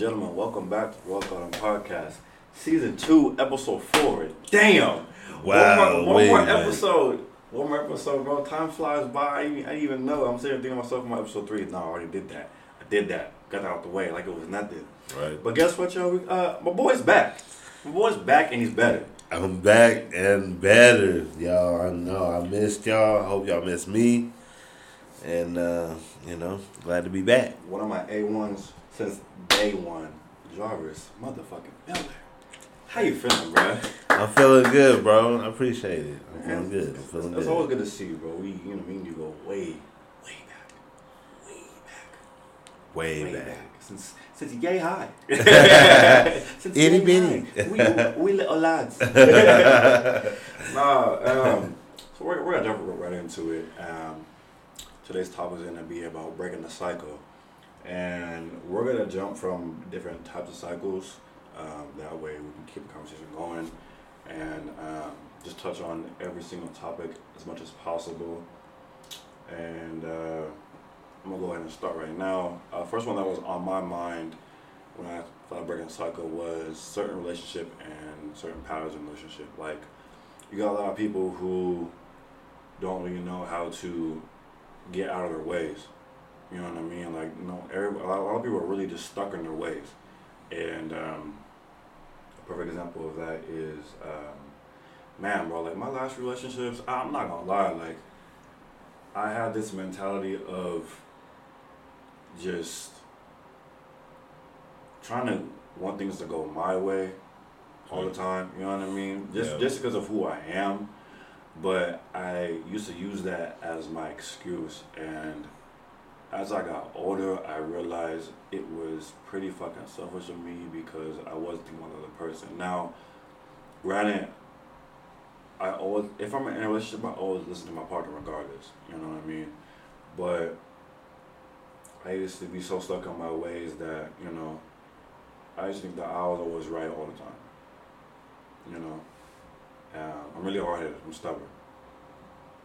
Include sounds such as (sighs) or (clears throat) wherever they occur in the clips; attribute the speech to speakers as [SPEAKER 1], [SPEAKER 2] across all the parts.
[SPEAKER 1] Gentlemen, welcome back to Walk On Podcast, Season 2, Episode 4. Damn!
[SPEAKER 2] Wow,
[SPEAKER 1] One more, one more episode. One more episode, bro. Time flies by. I didn't even know. I'm sitting there thinking to myself, in my episode 3. No, I already did that. I did that. Got that out the way like it was nothing.
[SPEAKER 2] Right.
[SPEAKER 1] But guess what, y'all? Uh, my boy's back. My boy's back and he's better.
[SPEAKER 2] I'm back and better, y'all. I know I missed y'all. I hope y'all missed me. And uh, you know, glad to be back.
[SPEAKER 1] One of my A1s since day one. Jarvis, motherfucking Miller. How you feeling, bro?
[SPEAKER 2] I'm feeling good, bro. I appreciate it. I'm feeling good. I'm feeling
[SPEAKER 1] It's
[SPEAKER 2] good.
[SPEAKER 1] always good to see you, bro. We, you know, me and you go way, way back, way back,
[SPEAKER 2] way,
[SPEAKER 1] way
[SPEAKER 2] back.
[SPEAKER 1] back, since since yay high. (laughs) since
[SPEAKER 2] Itty
[SPEAKER 1] yay
[SPEAKER 2] bitty.
[SPEAKER 1] high. We we little lads. (laughs) nah, um, so we're we're gonna jump right into it. Um, today's topic is gonna be about breaking the cycle, and we're gonna jump from different types of cycles. Um, that way, we can keep the conversation going, and um, just touch on every single topic as much as possible. And uh, I'm gonna go ahead and start right now. Uh, first one that was on my mind when I thought breaking the cycle was certain relationship and certain patterns in relationship. Like you got a lot of people who don't really know how to get out of their ways. You know what I mean? Like you know, every, a, lot, a lot of people are really just stuck in their ways. And um, a perfect example of that is, um, man, bro. Like my last relationships, I'm not gonna lie. Like I had this mentality of just trying to want things to go my way all the time. You know what I mean? Just
[SPEAKER 2] Yeah.
[SPEAKER 1] just because of who I am. But I used to use that as my excuse, and as I got older, I realized it was pretty fucking selfish of me because I about the other person. Now, granted, I always, if I'm in a relationship, I always listen to my partner regardless. You know what I mean? But I used to be so stuck in my ways that you know, I to think that I was always right all the time. You know, um, I'm really hard headed. I'm stubborn.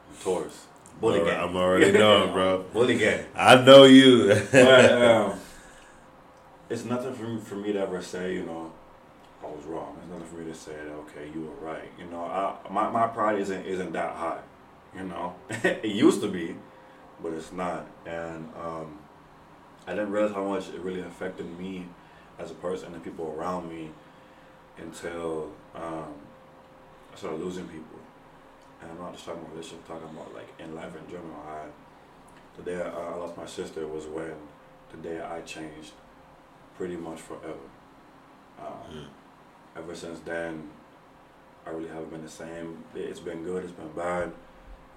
[SPEAKER 1] I'm Taurus. Bully
[SPEAKER 2] Alright,
[SPEAKER 1] gang.
[SPEAKER 2] I'm already knowing, (laughs) bro.
[SPEAKER 1] Bully gang.
[SPEAKER 2] I know you. (laughs)
[SPEAKER 1] But um, it's nothing for me, for me to ever say, you know, I was wrong. It's nothing for me to say that okay, you were right. You know, I my, my pride isn't isn't that high. You know, (laughs) it used to be, but it's not. And um, I didn't realize how much it really affected me as a person and the people around me until um, I started losing people. And I'm not just talking about relationship, I'm talking about like in life in general. I the day I, I lost my sister was when the day I changed pretty much forever. Um,
[SPEAKER 2] Mm.
[SPEAKER 1] Ever since then, I really haven't been the same. It's been good, it's been bad.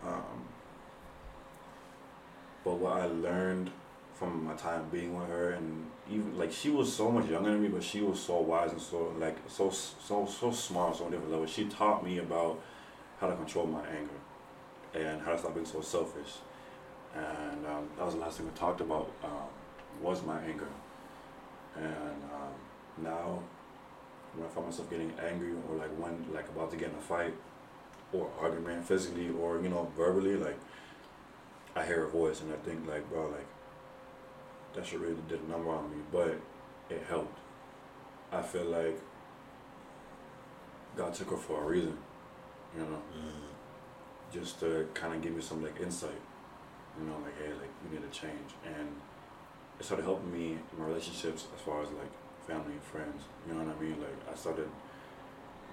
[SPEAKER 1] Um, but what I learned from my time being with her, and even like she was so much younger than me, but she was so wise and so like so so so smart, on so different level. She taught me about how to control my anger and how to stop being so selfish and um, that was the last thing we talked about um, was my anger and um, now when I find myself getting angry or like when like about to get in a fight or argument physically or you know verbally like I hear a voice and I think like bro like that shit really did a number on me but it helped I feel like God took her for a reason you know
[SPEAKER 2] Mm.
[SPEAKER 1] just to kind of give me some like insight you know, like, hey, like, you need to change. And it started helping me in my relationships as far as like family and friends. You know what I mean? Like, I started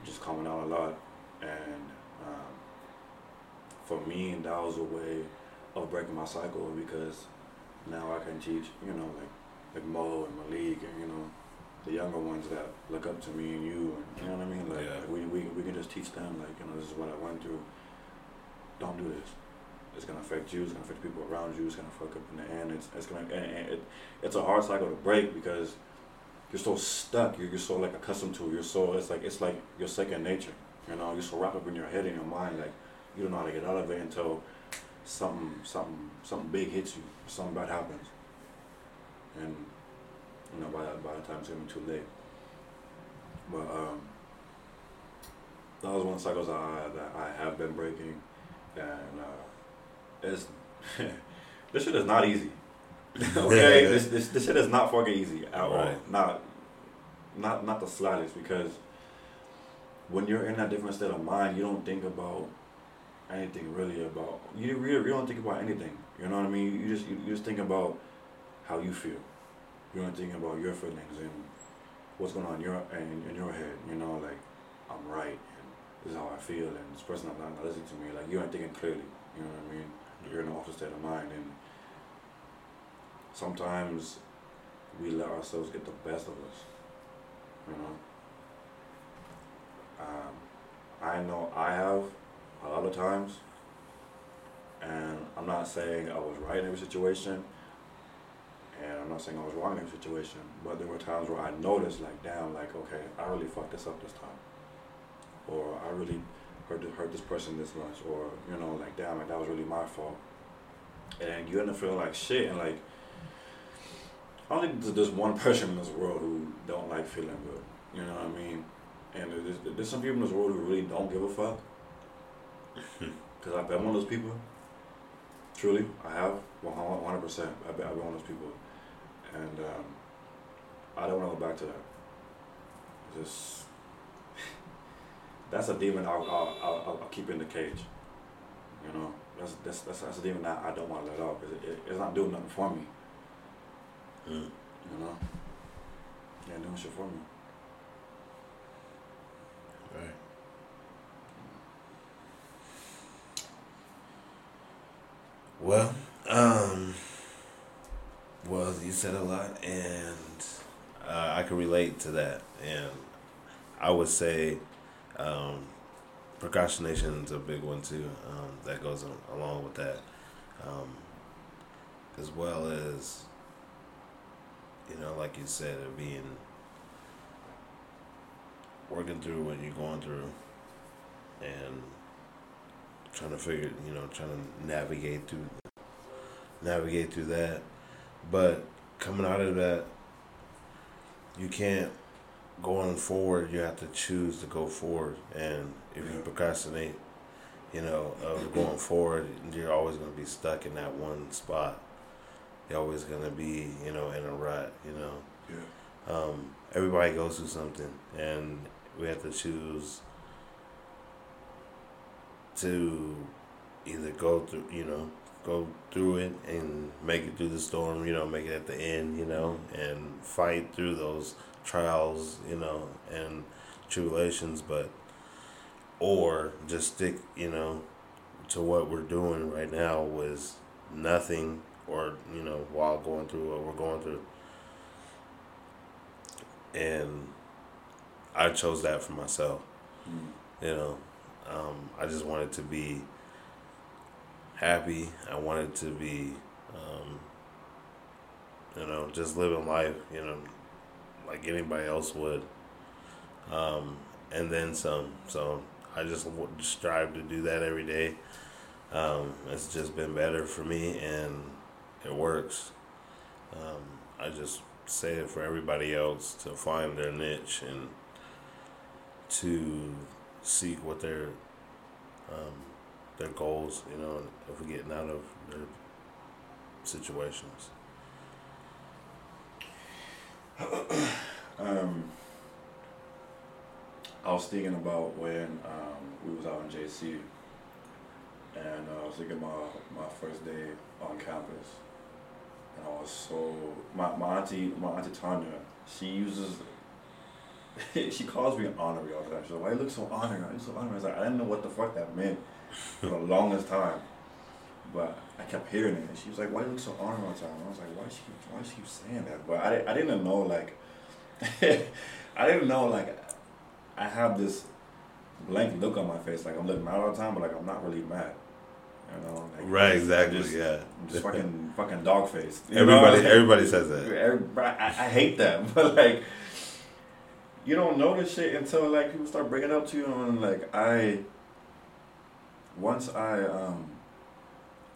[SPEAKER 1] just coming out a lot. And um, for me, that was a way of breaking my cycle because now I can teach, you know, like, like Mo and Malik and, you know, the younger ones that look up to me and you. And, you know what I mean? Like,
[SPEAKER 2] Yeah.
[SPEAKER 1] like, we, we, we can just teach them, like, you know, this is what I went through. Don't do this it's gonna affect you. It's gonna affect the people around you. It's gonna fuck up in the end. It's it's gonna and it, it's a hard cycle to break because you're so stuck. You're, you're so like accustomed to. it. You're so it's like it's like your second nature. You know, you're so wrapped up in your head and your mind. Like you don't know how to get out of it until something something something big hits you. Something bad happens, and you know by that by the time it's gonna be too late. But um, that was one of the cycles I that I have been breaking, and. Uh, it's (laughs) this shit is not easy. (laughs) okay, (laughs) this, this this shit is not fucking easy at all.
[SPEAKER 2] Right.
[SPEAKER 1] Not not not the slightest because when you're in that different state of mind, you don't think about anything really about you really you don't think about anything. You know what I mean? You just you, you just think about how you feel. You don't think about your feelings and what's going on in your in, in your head. You know, like I'm right and this is how I feel and this person not, not listening to me. Like you aren't thinking clearly. You know what I mean? You're in an awful state of mind and sometimes we let ourselves get the best of us. You know. Um, I know I have a lot of times, and I'm not saying I was right in every situation, and I'm not saying I was wrong in every situation, but there were times where I noticed, like, damn, like, okay, I really fucked this up this time, or I really hurt hurt this person this much, or you know, like, damn, like that was really my fault, and you end up feeling like shit, and like. I don't think there's one person in this world who don't like feeling good. You know what I mean? And there's, there's some people in this world who really don't give a fuck. Because I've been one of those people. Truly, I have 100%. I've been, I've been one of those people. And um, I don't want to go back to that. Just, (laughs) that's a demon I'll, I'll, I'll, I'll keep in the cage. You know, that's, that's, that's, that's a demon that I don't want to let out. It, it, it's not doing nothing for me.
[SPEAKER 2] Mm.
[SPEAKER 1] You know? Yeah, doing shit for me.
[SPEAKER 2] Right. Well, um, well, you said a lot, and uh, I can relate to that. And I would say um, procrastination is a big one too. Um, that goes a- along with that, um, as well as you know, like you said, of being working through what you're going through and trying to figure you know trying to navigate through navigate through that. But coming out of that you can't going forward. You have to choose to go forward. And if you procrastinate you know of going forward you're always going to be stuck in that one spot. You're always going to be you know in a rut you know?
[SPEAKER 1] Yeah.
[SPEAKER 2] um, everybody goes through something, and we have to choose to either go through, you know, go through it and make it through the storm, you know, make it at the end, you know, and fight through those trials, you know, and tribulations, but or just stick, you know, to what we're doing right now was nothing or, you know, while going through what we're going through and I chose that for myself.
[SPEAKER 1] Mm.
[SPEAKER 2] You know, um, I just wanted to be happy. I wanted to be, um, you know, just living life. You know, like anybody else would. Um, and then some. So I just strive to do that every day. Um, it's just been better for me, and it works. Um, I just say it for everybody else to find their niche and to seek what their um, their goals, you know, we're getting out of their situations. (clears throat)
[SPEAKER 1] Um, I was thinking about when um, we was out in JC, and uh, I was thinking about my first day on campus, and I was so my my auntie my auntie Tanya she uses (laughs) she calls me honorary all the time. She's like, "Why you look so honorary? You so honorary?" I was like, I didn't know what the fuck that meant for the longest time, but I kept hearing it. And she was like, "Why you look so honorary all the time?" And I was like, "Why she why she keep saying that?" But I, I didn't know like (laughs) I didn't know like I have this blank look on my face, like I'm looking mad all the time, but like I'm not really mad. You know, like,
[SPEAKER 2] Right,
[SPEAKER 1] I'm
[SPEAKER 2] exactly.
[SPEAKER 1] just-
[SPEAKER 2] yeah.
[SPEAKER 1] I'm just fucking fucking dog faced.
[SPEAKER 2] Everybody, everybody says that.
[SPEAKER 1] Everybody, I, I hate that, (laughs) but like, you don't notice shit until like people start bringing up to you, and like I, once I um,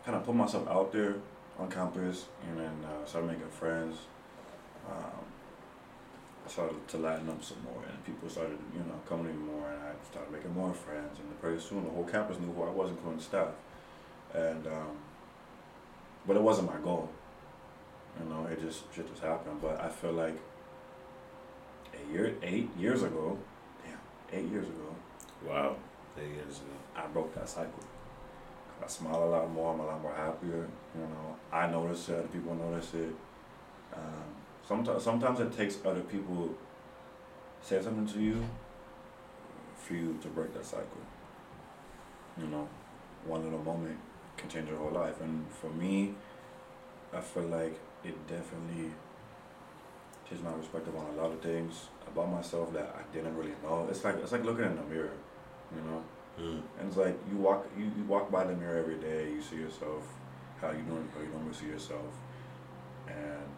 [SPEAKER 1] kind of put myself out there on campus, and then uh, started making friends. Um, I started to lighten up some more, and people started, you know, coming me more, and I started making more friends, and pretty soon the whole campus knew who I was, including staff, and um, but it wasn't my goal. You know, it just shit just happened. But I feel like a year, eight years ago, damn, eight years ago.
[SPEAKER 2] Wow, eight years ago.
[SPEAKER 1] I broke that cycle. I smile a lot more. I'm a lot more happier. You know, I notice it. Other people notice it. Um, sometimes, sometimes it takes other people say something to you for you to break that cycle. You know, one little moment can change your whole life. And for me, I feel like it definitely changed my perspective on a lot of things about myself that I didn't really know. It's like it's like looking in the mirror, you know.
[SPEAKER 2] Mm.
[SPEAKER 1] And it's like you walk you, you walk by the mirror every day. You see yourself, how you doing, how you normally see yourself, and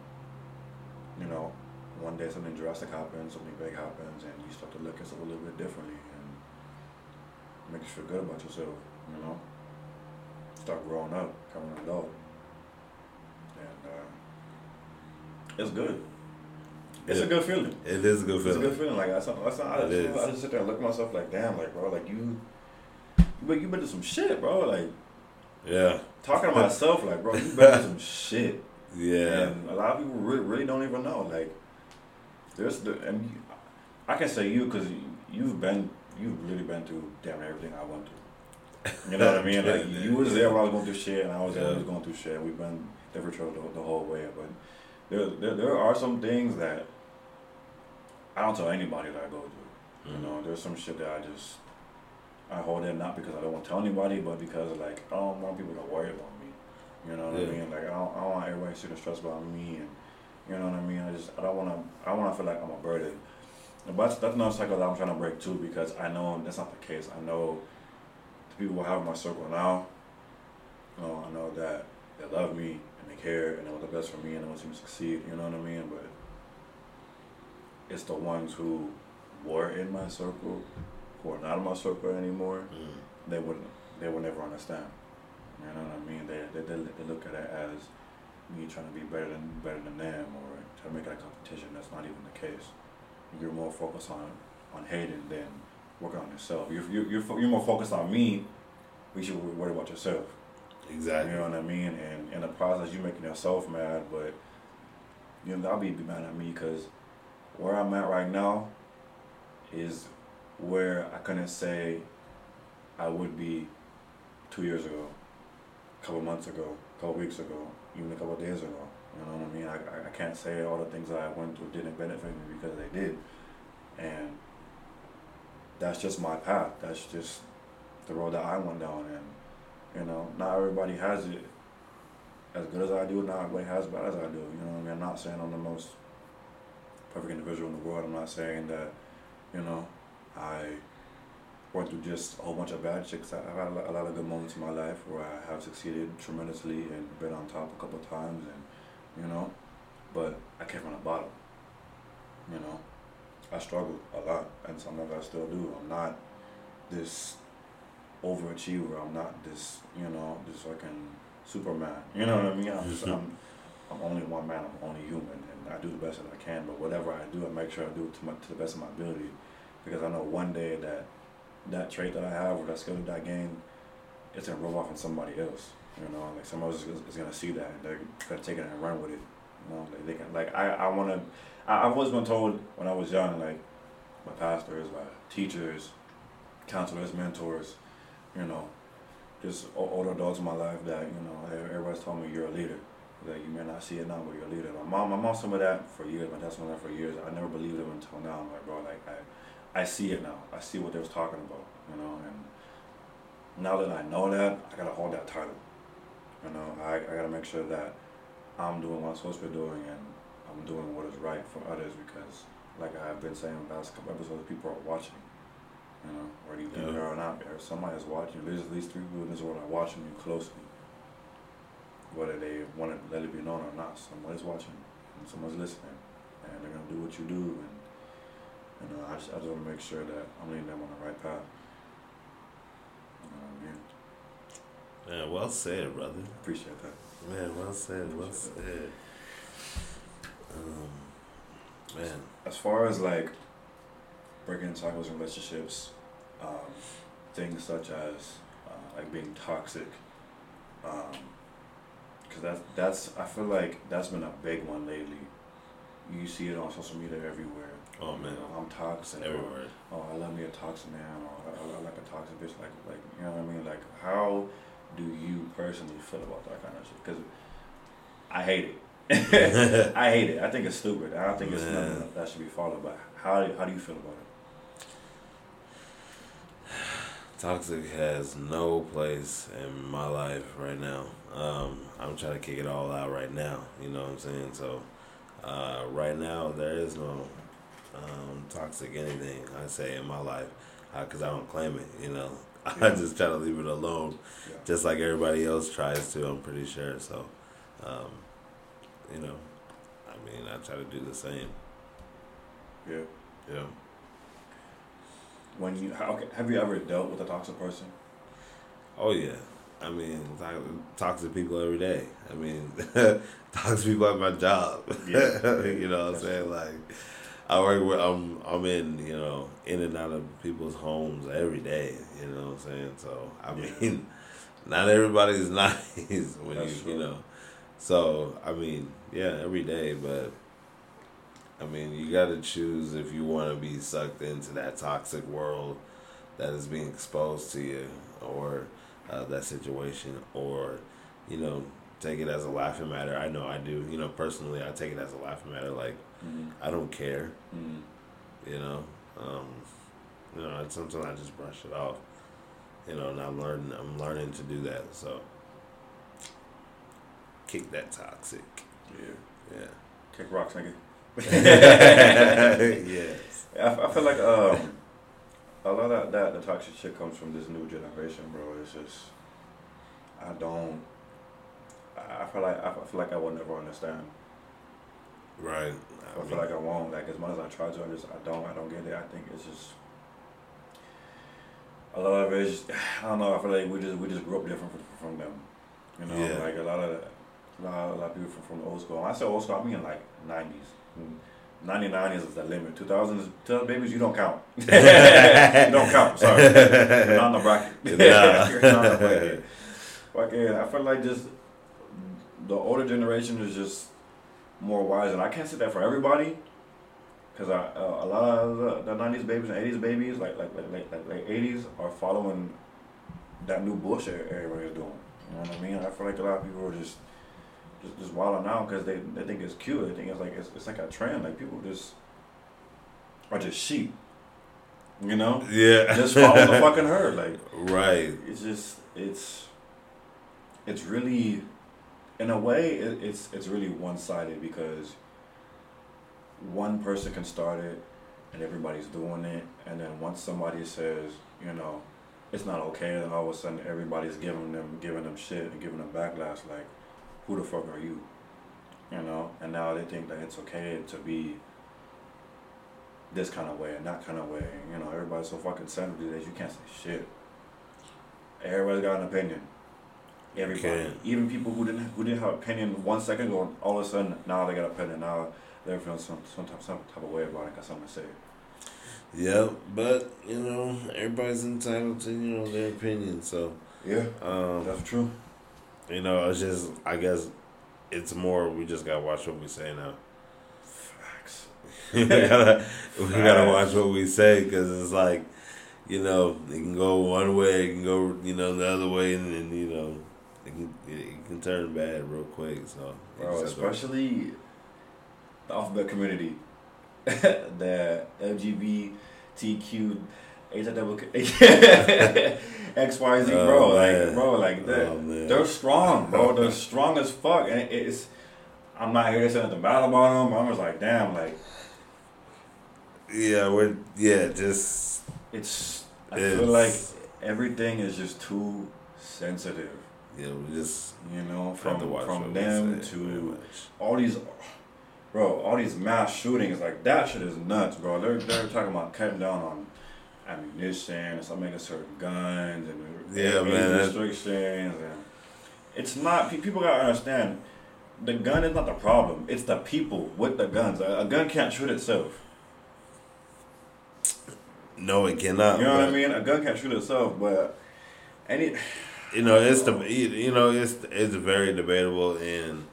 [SPEAKER 1] you know, one day something drastic happens, something big happens, and you start to look at yourself a little bit differently, and make you feel good about yourself. You know, start growing up, becoming an adult, and uh, it's good. It's
[SPEAKER 2] Yeah.
[SPEAKER 1] a good feeling.
[SPEAKER 2] It is a good feeling.
[SPEAKER 1] It's a good feeling. Like I, some, I, I, just, I just sit there and look at myself like, damn, like bro, like you, but you been through some shit, bro. Like
[SPEAKER 2] Yeah,
[SPEAKER 1] talking to (laughs) myself, like bro, you been through some shit,
[SPEAKER 2] yeah,
[SPEAKER 1] and a lot of people really, really don't even know. Like there's the, and you, I can say you because you've been, you've really been through damn everything I went through. You know what I (laughs) mean? Like you was there when I was going through shit, and I was there when I was going through shit. We've been different the, the whole way, but there, there, there are some things that I don't tell anybody that I go through. You
[SPEAKER 2] Mhm.
[SPEAKER 1] know, there's some shit that I just I hold in not because I don't want to tell anybody, but because like I don't want people to worry about me. You know what
[SPEAKER 2] Yeah.
[SPEAKER 1] I mean? Like I don't, I don't want everybody sitting stressed about me, and you know what I mean. I just I don't want to I want to feel like I'm a burden. But that's, that's another cycle that I'm trying to break too because I know that's not the case. I know the people who have my circle now. You know, I know that they love me and they care and they want the best for me and they want me to succeed. You know what I mean? But it's the ones who were in my circle who are not in my circle anymore.
[SPEAKER 2] Mm.
[SPEAKER 1] They wouldn't. They would never understand. You know what I mean? They they, they, they look at it as me trying to be better than better than them or trying to make it a competition. That's not even the case. You're more focused on on hating than working on yourself. You're you're you're, you're more focused on me. We should worry about yourself.
[SPEAKER 2] Exactly.
[SPEAKER 1] You know what I mean? And in the process, you're making yourself mad, but you know, I'll be, mad at me because where I'm at right now is where I couldn't say I would be two years ago, a couple months ago, a couple weeks ago, even a couple days ago. You know what I mean? I, I, can't say all the things that I went through didn't benefit me because they did. And that's just my path. That's just the road that I went down. And you know, not everybody has it as good as I do. Not everybody has it bad as I do. You know, I mean, I'm not saying I'm the most perfect individual in the world. I'm not saying that, you know, I went through just a whole bunch of bad I- I've had a lot, a lot of good moments in my life where I have succeeded tremendously and been on top a couple of times, and you know, but I came from the bottom. You know, I struggled a lot, and sometimes I still do. I'm not this overachiever. I'm not this, you know, this fucking Superman. You know what I mean? I'm, just, I'm, I'm only one man. I'm only human, and I do the best that I can. But whatever I do, I make sure I do it to, my, to the best of my ability, because I know one day that that trait that I have or that skill that I gain, it's gonna rub off on somebody else. You know, like somebody else is, is gonna see that and they're gonna take it and run with it. You know, like they can like I I wanna. I, I've always been told when I was young, like my pastors, my teachers, counselors, mentors, you know, just older adults in my life that you know everybody's told me you're a leader. That you may not see it now, but you're a leader. My mom, my mom told me that for years. My dad told me that for years. I never believed him until now. I'm like, bro, like I, I see it now. I see what they was talking about, you know. And now that I know that, I gotta hold that title. You know, I, I gotta make sure that I'm doing what I'm supposed to be doing and I'm doing what is right for others because, like I've been saying in the last couple episodes, people are watching. You know, whether you
[SPEAKER 2] Yeah.
[SPEAKER 1] there or not, there somebody's watching. There's at least three people in this world are watching you closely. Whether they want to let it be known or not, somebody's watching and someone's listening, and they're gonna do what you do. And you know, I just, I just want to make sure that I'm leading them on the right path. You know what I mean?
[SPEAKER 2] Man, well said, brother.
[SPEAKER 1] Appreciate that.
[SPEAKER 2] Man, well said, well said. Um, man,
[SPEAKER 1] as far as like breaking cycles in relationships, um, things such as uh, like being toxic, um, Cause that's that's I feel like that's been a big one lately. You see it on social media everywhere.
[SPEAKER 2] Oh man,
[SPEAKER 1] You know, I'm toxic. or,
[SPEAKER 2] everywhere.
[SPEAKER 1] oh, I love me a toxic man, or I, I like a toxic bitch. Like, like, you know what I mean? Like, how do you personally feel about that kind of shit? Because I hate it. (laughs) (laughs) I hate it. I think it's stupid. I don't think it's nothing that should be followed. But how do, how do you feel about it?
[SPEAKER 2] Toxic has no place in my life right now. Um, I'm trying to kick it all out right now. You know what I'm saying? So, uh, right now there is no um, toxic anything I say in my life because I don't claim it. You know, (laughs) I just try to leave it alone,
[SPEAKER 1] Yeah.
[SPEAKER 2] just like everybody else tries to. I'm pretty sure. So, um, you know, I mean, I try to do the same.
[SPEAKER 1] Yeah.
[SPEAKER 2] Know.
[SPEAKER 1] When you how, okay, have you ever dealt with a toxic person?
[SPEAKER 2] Oh yeah, I mean, to- toxic people every day. I mean, (laughs) toxic people at my job.
[SPEAKER 1] Yeah. (laughs)
[SPEAKER 2] you know what I'm saying? Like, I work with. I'm I'm in you know in and out of people's homes every day. You know what I'm saying? So I
[SPEAKER 1] Yeah.
[SPEAKER 2] mean, (laughs) not everybody's nice when
[SPEAKER 1] That's
[SPEAKER 2] you
[SPEAKER 1] true.
[SPEAKER 2] you know. So I mean, yeah, every day, but. I mean, you got to choose if you want to be sucked into that toxic world that is being exposed to you, or uh, that situation, or you know, take it as a laughing matter. I know I do. You know, personally, I take it as a laughing matter. Like
[SPEAKER 1] Mm-hmm.
[SPEAKER 2] I don't care.
[SPEAKER 1] Mm-hmm.
[SPEAKER 2] You know, um, you know, something I just brush it off. You know, and I'm learning. I'm learning to do that. So kick that toxic.
[SPEAKER 1] Yeah.
[SPEAKER 2] Yeah.
[SPEAKER 1] Kick rocks, nigga. (laughs)
[SPEAKER 2] yes.
[SPEAKER 1] I, I feel like um, a lot of that the toxic shit comes from this new generation, bro. It's just I don't. I I feel like I feel like I will never understand.
[SPEAKER 2] Right.
[SPEAKER 1] I feel like I won't. Like as much as I try to, I just I don't. I don't get it. I think it's just a lot of it. Is, (sighs) I don't know. I feel like we just we just grew up different from, from them. You know,
[SPEAKER 2] Yeah.
[SPEAKER 1] like a lot of a lot, a lot of people from, from the old school. When I say old school, I mean like nineties. Ninety nine is the limit. Two thousand is tell babies you don't count. (laughs) you don't count. Sorry, you're (laughs) not in the bracket.
[SPEAKER 2] Nah. (laughs)
[SPEAKER 1] you're not in the bracket. Fucking, I feel like just the older generation is just more wise, and I can't say that for everybody, because I uh, a lot of the, the '90s babies and '80s babies, like like like like like, like '80s, are following that new bullshit everybody's doing. You know what I mean? I feel like a lot of people are just just, just wilding out because they they think it's cute. They think it's like it's, it's like a trend. Like people just are just sheep. You know,
[SPEAKER 2] Yeah.
[SPEAKER 1] just follow the (laughs) fucking herd. Like
[SPEAKER 2] Right.
[SPEAKER 1] it's just it's it's really in a way it, it's it's really one-sided because one person can start it and everybody's doing it and then once somebody says you know it's not okay then all of a sudden everybody's giving them giving them shit and giving them backlash like who the fuck are you you know and now they think that it's okay to be this kind of way and that kind of way you know everybody's so fucking sensitive that you can't say shit Everybody's got an opinion. Everybody,
[SPEAKER 2] Okay.
[SPEAKER 1] even people who didn't who didn't have an opinion one second ago, all of a sudden now they got opinion. Now they're feeling some some type, some type of way about it. Got something to say.
[SPEAKER 2] Yep, but you know, everybody's entitled to you know their opinion. So,
[SPEAKER 1] Yeah,
[SPEAKER 2] um,
[SPEAKER 1] that's true.
[SPEAKER 2] You know, it's just I guess it's more we just gotta watch what we say now.
[SPEAKER 1] Facts. (laughs)
[SPEAKER 2] we gotta we gotta watch what we say because it's like, you know, it can go one way, it can go you know the other way, and, and you know, it can it can turn bad real quick. So,
[SPEAKER 1] Bro, especially the alphabet community, (laughs) the LGBTQ, (laughs) XYZ, bro,
[SPEAKER 2] Oh,
[SPEAKER 1] like, bro, like that.
[SPEAKER 2] Oh.
[SPEAKER 1] They're strong, bro. (laughs) They're strong as fuck, and it's. I'm not here to say nothing bad about them. I'm just like, damn, like
[SPEAKER 2] yeah, we're yeah, just
[SPEAKER 1] it's. I feel like everything is just too sensitive.
[SPEAKER 2] yeah, we just
[SPEAKER 1] You know, from
[SPEAKER 2] watch
[SPEAKER 1] from them to all these, bro, all these mass shootings, like that shit is nuts, bro. They're they're talking about cutting down on ammunition and start making certain guns and
[SPEAKER 2] Yeah, man,
[SPEAKER 1] restrictions and it's not. People gotta understand, the gun is not the problem. It's the people with the guns. A, a gun can't shoot itself.
[SPEAKER 2] No, it cannot.
[SPEAKER 1] You know what I mean? A gun can't shoot itself, but any.
[SPEAKER 2] you know, it's the you know it's it's very debatable and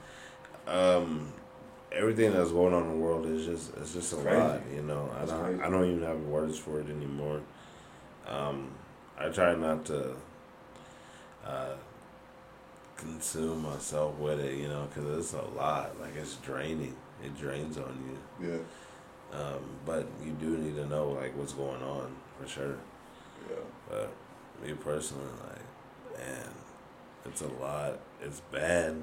[SPEAKER 2] um, everything that's going on in the world is just it's just a Crazy. lot. You know, I don't I don't even have words for it anymore. Um, I try not to uh, consume myself with it, you know, because it's a lot. Like it's draining. It drains on you. Yeah. Um, but you do need to know like what's going on for sure. Yeah. But me personally, like, man, it's a lot. It's bad.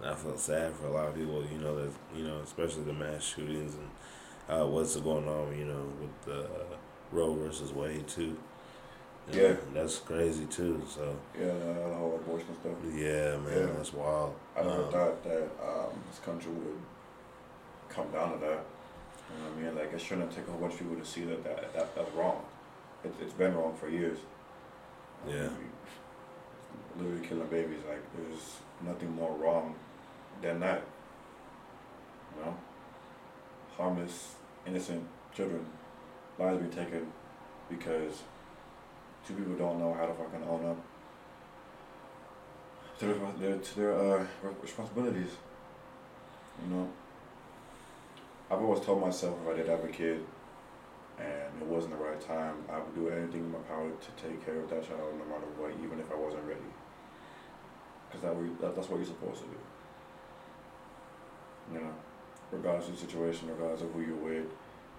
[SPEAKER 2] And I feel sad for a lot of people. You know that you know, especially the mass shootings and uh, what's going on. You know, with the uh, Roe versus Wade too. You yeah, know, that's crazy too. So
[SPEAKER 1] yeah, the whole abortion stuff.
[SPEAKER 2] Yeah, man, yeah. that's wild.
[SPEAKER 1] I never um, thought that um, this country would come down to that. You know what I mean? Like it shouldn't take a whole bunch of people to see that, that, that that's wrong. It, it's been wrong for years.
[SPEAKER 2] Yeah.
[SPEAKER 1] literally killing babies. Like there's nothing more wrong than that. You know, harmless, innocent children lives be taken because two people don't know how to fucking own up to their, to their uh, responsibilities. You know, I've always told myself if I did have a kid and it wasn't the right time, I would do anything in my power to take care of that child no matter what, even if I wasn't ready. Because that, that, that's what you're supposed to do. You know, regardless of the situation, regardless of who you're with,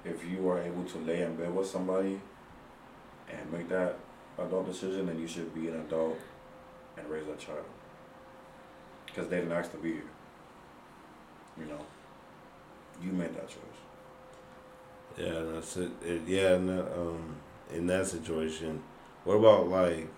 [SPEAKER 1] if you are able to lay in bed with somebody and make that adult decision, then you should be an adult and raise that child. Because they didn't ask to be here. You know you made that choice.
[SPEAKER 2] Yeah, that's it. it yeah, in that, um, in that situation, what about like,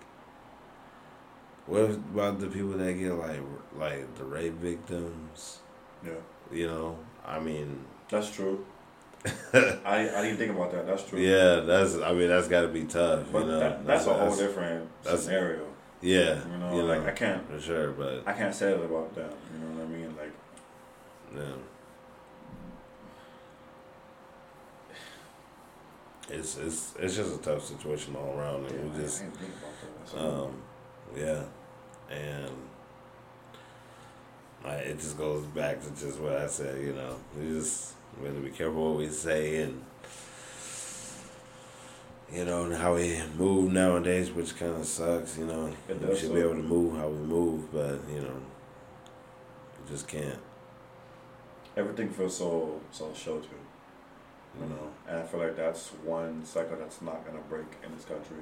[SPEAKER 2] what about the people that get like like the rape victims?
[SPEAKER 1] Yeah.
[SPEAKER 2] You know, I mean.
[SPEAKER 1] That's true. (laughs) I I didn't think about that. That's true.
[SPEAKER 2] Yeah, that's. I mean, that's got to be tough.
[SPEAKER 1] But
[SPEAKER 2] you know,
[SPEAKER 1] that, that's, that's, a whole different scenario.
[SPEAKER 2] Yeah,
[SPEAKER 1] you know, you like know, I can't
[SPEAKER 2] for sure, but
[SPEAKER 1] I can't say that about them. You know what I mean? Like,
[SPEAKER 2] yeah. it's it's it's just a tough situation all around, and yeah, we just um, yeah, and like, it just goes back to just what I said. You know, we just we have to be careful what we say and. You know, how we move nowadays, which kind of sucks. You know, we should be able to move how we move, but you know, we just can't.
[SPEAKER 1] Everything feels so so sheltered. You know, and I feel like that's one cycle that's not gonna break in this country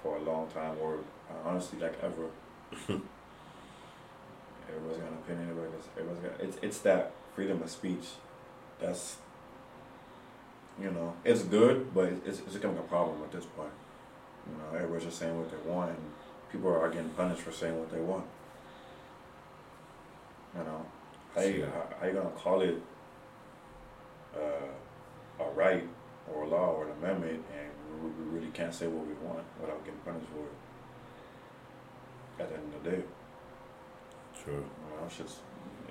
[SPEAKER 1] for a long time, or honestly, like ever. (laughs) everybody's got an opinion. Everybody's, everybody's got it's it's that freedom of speech. That's you know, it's good, but it's it's becoming a problem at this point. You know, everybody's just saying what they want, and people are getting punished for saying what they want. You know, how you, how, how you gonna call it uh, a right or a law or an amendment, and we, we really can't say what we want without getting punished for it. At the end of the day.
[SPEAKER 2] True.
[SPEAKER 1] You know, it's just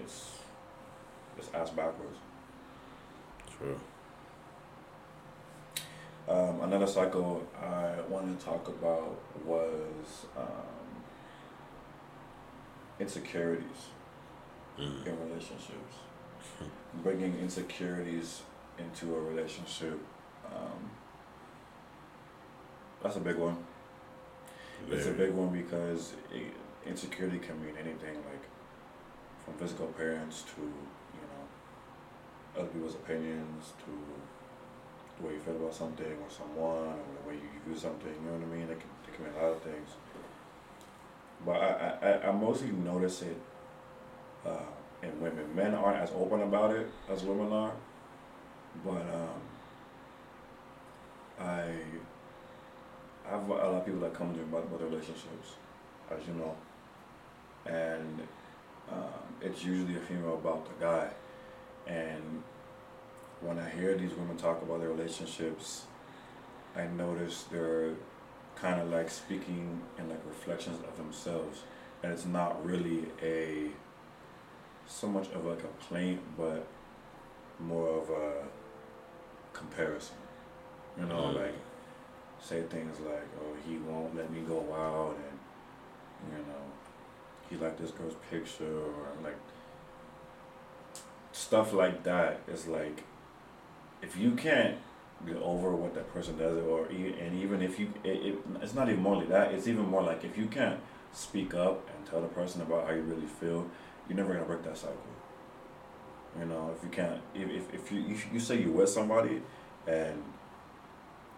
[SPEAKER 1] it's it's ass backwards.
[SPEAKER 2] True.
[SPEAKER 1] Um, another cycle I wanted to talk about was um, insecurities mm. in relationships bringing insecurities into a relationship. Um, that's a big one. Very. It's a big one because it, insecurity can mean anything, like from physical appearance to you know other people's opinions to the way you feel about something or someone or the way you view something. You know what I mean? It can, it can mean a lot of things. But I, I, I mostly notice it. Uh, and women. Men aren't as open about it as women are, but um, I have a lot of people that come to me about, about relationships, as you know, and um, it's usually a female about the guy, and when I hear these women talk about their relationships, I notice they're kind of like speaking in like reflections of themselves, and it's not really a so much of a complaint, but more of a comparison. You know, mm-hmm. like say things like, "Oh, he won't let me go out," and you know, he liked this girl's picture or like stuff like that is like if you can't get over what that person does or and even if you it, it, it's not even more like that it's even more like if you can't speak up and tell the person about how you really feel you're never gonna break that cycle. You know if you can't if, if, if you, you you say you're with somebody and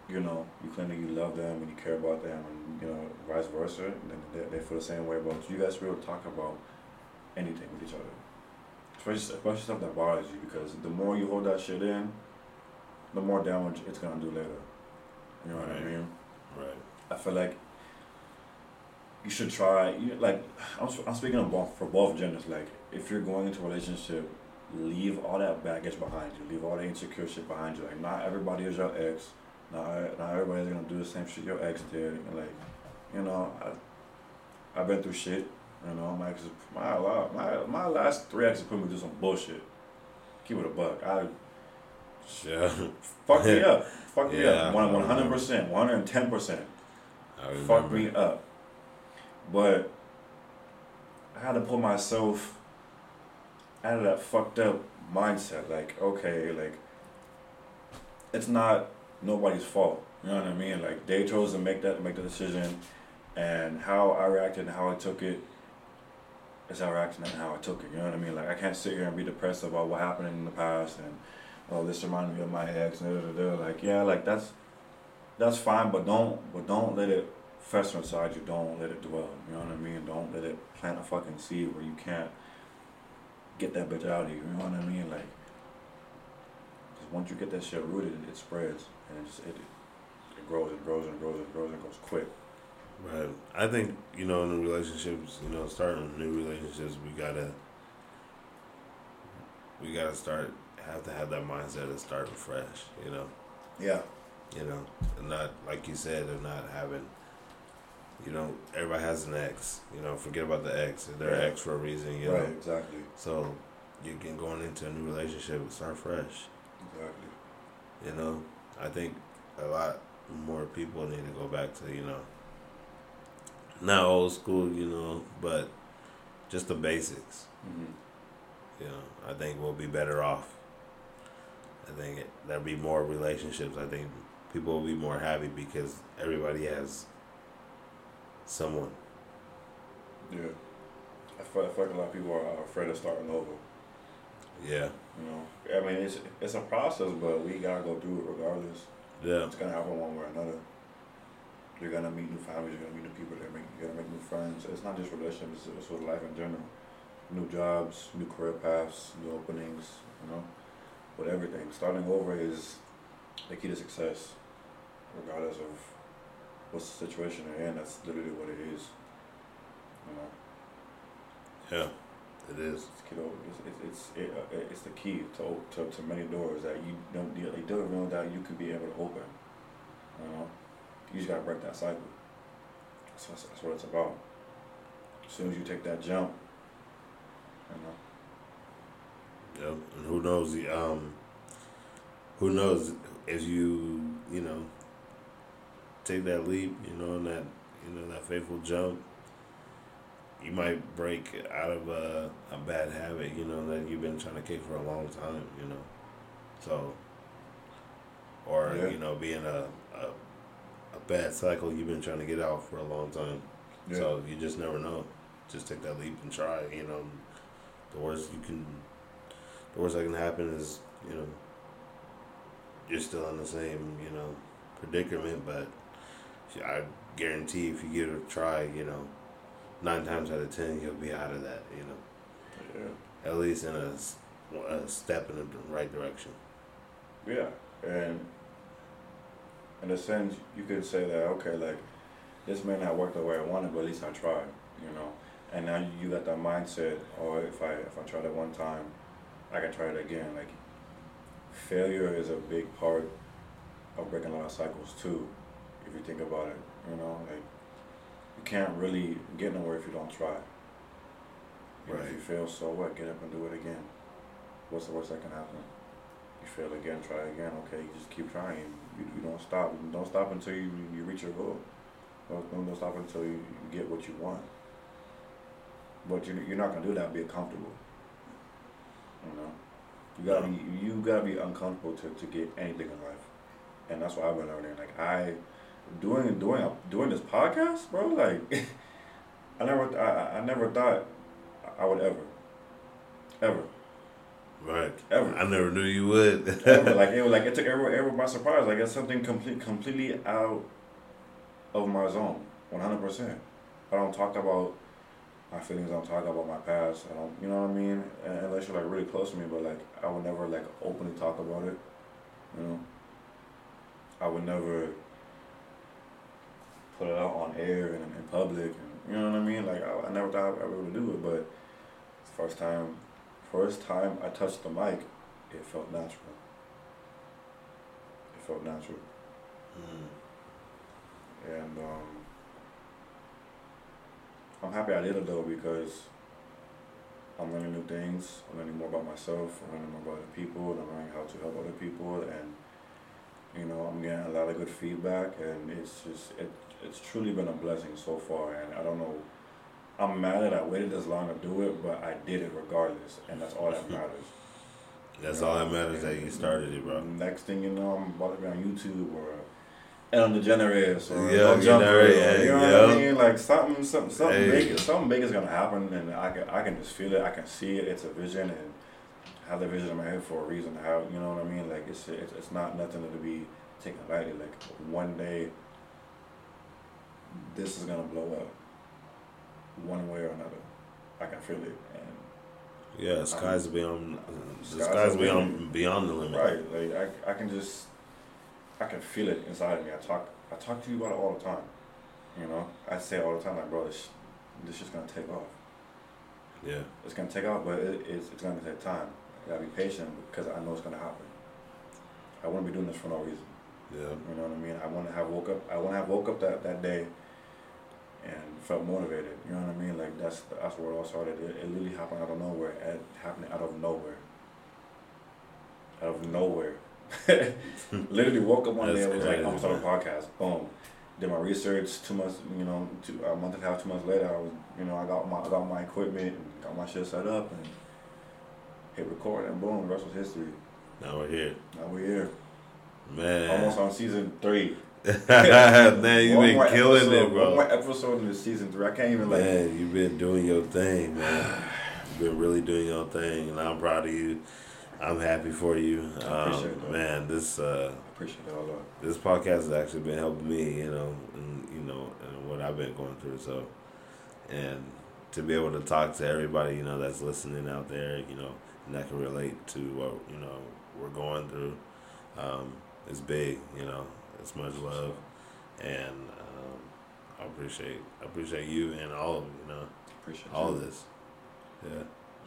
[SPEAKER 1] you know you claim that you love them and you care about them and you know vice versa they, they feel the same way about you you guys will talk about anything with each other especially, especially stuff that bothers you because the more you hold that shit in the more damage it's gonna do later you know what i mean
[SPEAKER 2] Right.
[SPEAKER 1] I feel like you should try. You like I'm, I'm speaking of both, for both genders. Like if you're going into a relationship, leave all that baggage behind you. Leave all the insecure shit behind you. Like not everybody is your ex. Not not everybody's gonna do the same shit your ex did. And like you know, I I've been through shit. You know, my exes, my my my last three exes put me through some bullshit. Keep it a buck. I
[SPEAKER 2] Yeah. (laughs)
[SPEAKER 1] fuck me up. Fuck me
[SPEAKER 2] Yeah,
[SPEAKER 1] up. One one hundred percent. One hundred and ten percent. Fuck me up. But I had to put myself out of that fucked up mindset. Like, okay, like it's not nobody's fault. You know what I mean? Like they chose to make that make the decision and how I reacted and how I took it is how I reacted and how I took it. You know what I mean? Like I can't sit here and be depressed about what happened in the past and oh this reminded me of my ex and da, da, da. like yeah, like that's that's fine, but don't but don't let it fester inside you. Don't let it dwell. You know what I mean? Don't let it plant a fucking seed where you can't get that bitch out of you. You know what I mean? Like, cause once you get that shit rooted, it, it spreads and it, just, it it grows and grows and grows and grows and goes quick.
[SPEAKER 2] Right. I think, you know, in the relationships, you know, starting new relationships, we gotta, we gotta start, have to have that mindset of starting fresh, you know,
[SPEAKER 1] Yeah.
[SPEAKER 2] you know, and not, like you said, of not having, you know, everybody has an ex, you know, forget about the ex, they're ex for a reason, you
[SPEAKER 1] right.
[SPEAKER 2] know,
[SPEAKER 1] Exactly.
[SPEAKER 2] so you can going into a new relationship, start fresh,
[SPEAKER 1] Exactly.
[SPEAKER 2] you know, I think a lot more people need to go back to, you know, not old school, you know, but just the basics.
[SPEAKER 1] hmm
[SPEAKER 2] You know, I think we'll be better off. I think it, there'll be more relationships. I think people will be more happy because everybody has someone.
[SPEAKER 1] Yeah. I feel, I feel like a lot of people are afraid of starting over.
[SPEAKER 2] Yeah,
[SPEAKER 1] You know, I mean, it's it's a process, but we gotta go through it regardless.
[SPEAKER 2] yeah,
[SPEAKER 1] It's gonna happen one way or another. You're gonna meet new families. You're gonna meet new people. You're, make, you're gonna make new friends. It's not just relationships. It's, with life in general. New jobs, new career paths, new openings. You know, with everything. Starting over is the key to success, regardless of what's the situation they're in. That's literally what it is. You know,
[SPEAKER 2] yeah. It is.
[SPEAKER 1] it's key to, it's it's it, uh, it's the key to, to to many doors that you don't you don't even know that you could be able to open. You know, you just gotta break that cycle. That's, that's, that's what it's about. As soon as you take that jump, you know.
[SPEAKER 2] Yep. And who knows? Um, who knows if you you know take that leap, you know, and that you know that faithful jump, you might break out of a, a bad habit, you know, that you've been trying to kick for a long time, you know. So, or
[SPEAKER 1] Yeah.
[SPEAKER 2] you know, be in a, a a bad cycle you've been trying to get out for a long time. So you just never know. Just take that leap and try. You know, the worst you can, the worst that can happen is you know, you're still in the same you know predicament. But I guarantee if you give it a try, you know, nine times out of ten you'll be out of that. You know,
[SPEAKER 1] yeah.
[SPEAKER 2] at least in a, a step in the right direction.
[SPEAKER 1] Yeah, and in a sense, you could say that okay, like this may not work the way I wanted, but at least I tried, you know. And now you got that mindset, or if I if I tried it one time, I can try it again. Like failure is a big part of breaking a lot of cycles too, if you think about it. You know, like can't really get nowhere if you don't try. You know, If you fail, so what? Get up and do it again. What's the worst that can happen? you fail again, try again. Okay, you just keep trying. You, you don't stop. You don't stop until you, you reach your goal. Don't, don't stop until you, you get what you want. but you you're not gonna do that. Be comfortable. You know, you gotta be you gotta be uncomfortable to, to get anything in life, and that's what I've been learning. Like I doing doing doing this podcast, bro. Like (laughs) I never I, I never thought I would ever ever
[SPEAKER 2] Right.
[SPEAKER 1] ever
[SPEAKER 2] I never knew you would. (laughs)
[SPEAKER 1] ever. Like (laughs) it was like it took everyone everyone by surprise. Like it's something complete completely out of my zone. One hundred percent. I don't talk about my feelings. I don't talk about my past. I don't. You know what I mean? And Unless you're like really close to me, but like I would never like openly talk about it. You know. I would never put it out on air and in public, and you know what I mean. Like I, I never thought I would be able to do it, but it's the first time, first time I touched the mic, it felt natural. It felt natural,
[SPEAKER 2] Mm.
[SPEAKER 1] and um, I'm happy I did it though because I'm learning new things. I'm learning more about myself. I'm learning more about other people. And I'm learning how to help other people, and you know, I'm getting a lot of good feedback, and it's just it it's truly been a blessing so far. And I don't know, I'm mad that I waited this long to do it, but I did it regardless, and that's all that (laughs) matters.
[SPEAKER 2] That's all that matters that you started it, bro.
[SPEAKER 1] Next thing you know, I'm about to be on YouTube or Ellen DeGeneres or
[SPEAKER 2] Yeah, you
[SPEAKER 1] Jumper.
[SPEAKER 2] yeah,
[SPEAKER 1] you know what I mean? Like something, something, something
[SPEAKER 2] Hey.
[SPEAKER 1] big, something big is gonna happen, and I can, I can just feel it. I can see it. It's a vision, and I have the vision in my head for a reason. How you know what I mean? Like it's, it's, it's not nothing to be taken lightly. Like one day, this is gonna blow up, one way or another. I can feel it, and
[SPEAKER 2] Yeah, sky's beyond. The
[SPEAKER 1] Sky's
[SPEAKER 2] sky's beyond
[SPEAKER 1] limit.
[SPEAKER 2] beyond the limit.
[SPEAKER 1] Right. Like I, I can just, I can feel it inside of me. I talk, I talk to you about it all the time. You know, I say all the time, like, bro, this, this shit's gonna take off.
[SPEAKER 2] Yeah.
[SPEAKER 1] It's gonna take off, but it, it's, it's gonna take time. I gotta be patient because I know it's gonna happen. I wouldn't be doing this for no reason.
[SPEAKER 2] Yeah.
[SPEAKER 1] You know what I mean? I want to have woke up. I want to have woke up that, that day, and felt motivated. You know what I mean? Like that's that's where it all started. It, it literally happened out of nowhere. It happened out of nowhere. Out of nowhere. (laughs) literally woke up one day. And was like, I'm starting a podcast. Boom. Did my research. Two months. You know, two, a month and a half, two months later, I was. You know, I got my I got my equipment and got my shit set up and hit record and boom, the rest was history.
[SPEAKER 2] Now we're here,
[SPEAKER 1] Now we're here.
[SPEAKER 2] man.
[SPEAKER 1] Almost on season three.
[SPEAKER 2] Man, you been killing
[SPEAKER 1] episode,
[SPEAKER 2] it, bro.
[SPEAKER 1] One more episode in the season three. I can't even like.
[SPEAKER 2] Man, you've been doing your thing, man. You've been really doing your thing, and I'm proud of you. I'm happy for you.
[SPEAKER 1] I appreciate
[SPEAKER 2] Um, man, this uh,
[SPEAKER 1] Appreciate it a lot.
[SPEAKER 2] this podcast has actually been helping me, you know, and you know, and what I've been going through. So, and to be able to talk to everybody, you know, that's listening out there, you know, and that can relate to what you know we're going through, um, is big. You know, it's much love, and um, I appreciate I appreciate you and all of you know
[SPEAKER 1] Appreciate
[SPEAKER 2] all
[SPEAKER 1] you.
[SPEAKER 2] of this. Yeah.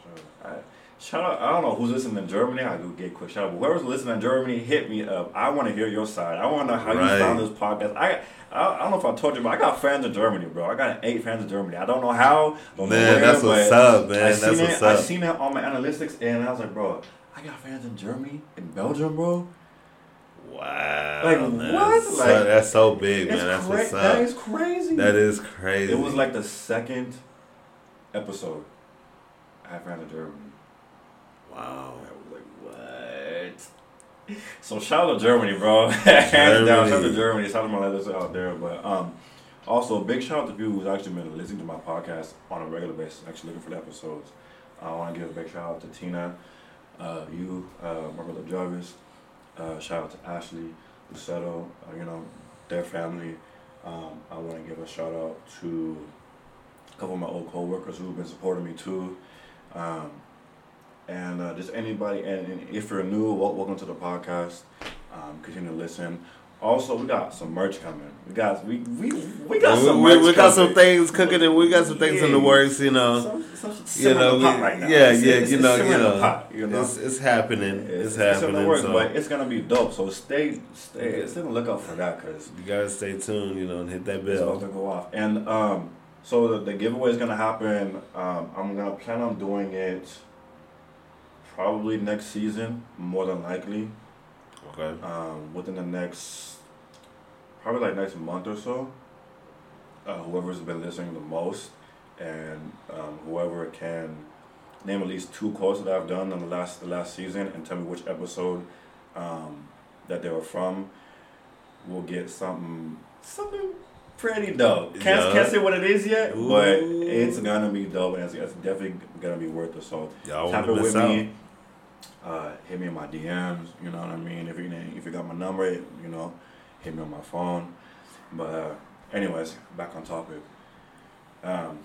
[SPEAKER 1] Sure. I, shout out. I don't know who's listening in Germany. I do get quick shout out. But whoever's listening in Germany, hit me up. I want to hear your side. I want to know how
[SPEAKER 2] Right.
[SPEAKER 1] you found this podcast. I, I I don't know if I told you, but I got fans in Germany, bro. I got eight fans in Germany. I don't know how.
[SPEAKER 2] Man,
[SPEAKER 1] where,
[SPEAKER 2] that's what's up, man.
[SPEAKER 1] I
[SPEAKER 2] That's what's
[SPEAKER 1] it. I seen it on my analytics, and I was like, bro, I got fans in Germany, in Belgium, bro.
[SPEAKER 2] Wow.
[SPEAKER 1] Like,
[SPEAKER 2] man.
[SPEAKER 1] what?
[SPEAKER 2] That's so,
[SPEAKER 1] Like,
[SPEAKER 2] that's so big, man. That's
[SPEAKER 1] cra-
[SPEAKER 2] what's up.
[SPEAKER 1] is crazy.
[SPEAKER 2] That is crazy.
[SPEAKER 1] It was like the second episode. I had fans in Germany.
[SPEAKER 2] wow.
[SPEAKER 1] I was like, what? So shout out to Germany, bro. (laughs) Hands down, shout out to
[SPEAKER 2] Germany.
[SPEAKER 1] Germany. Shout out to my letters out there. But um, also big shout out to people who's actually been listening to my podcast on a regular basis, actually looking for the episodes. I want to give a big shout out to Tina, uh, you, uh, my brother Jarvis. Uh, shout out to Ashley, Lucetto, uh, you know, their family. Um, I want to give a shout out to a couple of my old coworkers who've been supporting me too. Um, and uh, just anybody, and, and if you're new, welcome to the podcast. Um, continue to listen. Also, we got some merch coming. We got we we, we got
[SPEAKER 2] we,
[SPEAKER 1] some
[SPEAKER 2] we,
[SPEAKER 1] merch
[SPEAKER 2] we got some things cooking and we got some things in the works, you know.
[SPEAKER 1] Some, some,
[SPEAKER 2] You know,
[SPEAKER 1] in the pot
[SPEAKER 2] we-
[SPEAKER 1] right
[SPEAKER 2] yeah,
[SPEAKER 1] It's-
[SPEAKER 2] yeah,
[SPEAKER 1] it's-
[SPEAKER 2] you know, you
[SPEAKER 1] simmering in the
[SPEAKER 2] know.
[SPEAKER 1] pot, you know.
[SPEAKER 2] It's it's happening. It's,
[SPEAKER 1] It's, it's in
[SPEAKER 2] happening.
[SPEAKER 1] the works,
[SPEAKER 2] so
[SPEAKER 1] but it's gonna be dope. So stay, stay, stay on the lookout for that because
[SPEAKER 2] you gotta stay tuned, you know, and hit that
[SPEAKER 1] it's about to
[SPEAKER 2] bell.
[SPEAKER 1] go off. And um, so the, the giveaway is gonna happen. Um, I'm gonna plan on doing it probably next season, more than likely.
[SPEAKER 2] Okay.
[SPEAKER 1] Um, within the next, probably like next month or so. Uh, whoever's been listening the most, and um, whoever can name at least two quotes that I've done in the last the last season and tell me which episode um, that they were from will get something something pretty dope. Can't
[SPEAKER 2] Yeah.
[SPEAKER 1] can't say what it is yet, but it's gonna be dope and it's, it's definitely gonna be worth the salt.
[SPEAKER 2] Y'all
[SPEAKER 1] Tap
[SPEAKER 2] want
[SPEAKER 1] it
[SPEAKER 2] to
[SPEAKER 1] with
[SPEAKER 2] out.
[SPEAKER 1] me. Uh, hit me in my DMs. You know what I mean. If you if you got my number, you know, hit me on my phone. But uh, anyways, back on topic. Um,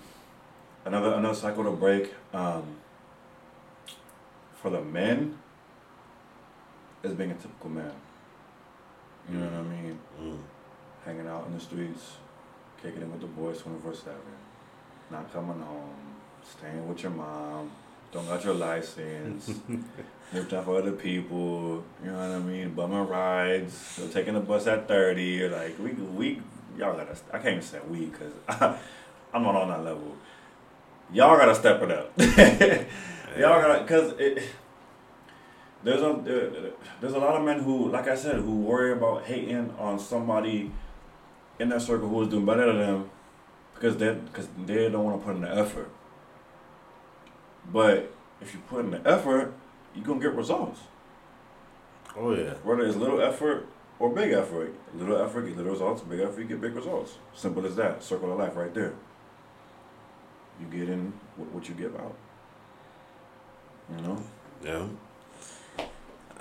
[SPEAKER 1] another another cycle to break. Um, for the men, is being a typical man. You know what I mean?
[SPEAKER 2] Mm.
[SPEAKER 1] Hanging out in the streets, kicking it with the boys twenty four seven, not coming home, staying with your mom, don't got your license, looking out for other people. You know what I mean? Bumming rides, taking the bus at thirty. Like we we y'all gotta. I can't even say we because (laughs) I'm not on that level. Y'all gotta step it up. (laughs) Y'all gotta, cause it. There's a there's a lot of men who, like I said, who worry about hating on somebody in their circle who is doing better than them, because they because they don't want to put in the effort. But if you put in the effort, you're gonna get results.
[SPEAKER 2] Oh yeah.
[SPEAKER 1] Whether it's little effort or big effort, little effort get little results, big effort you get big results. Simple as that. Circle of life right there. You get in what what you give out. You know.
[SPEAKER 2] Yeah.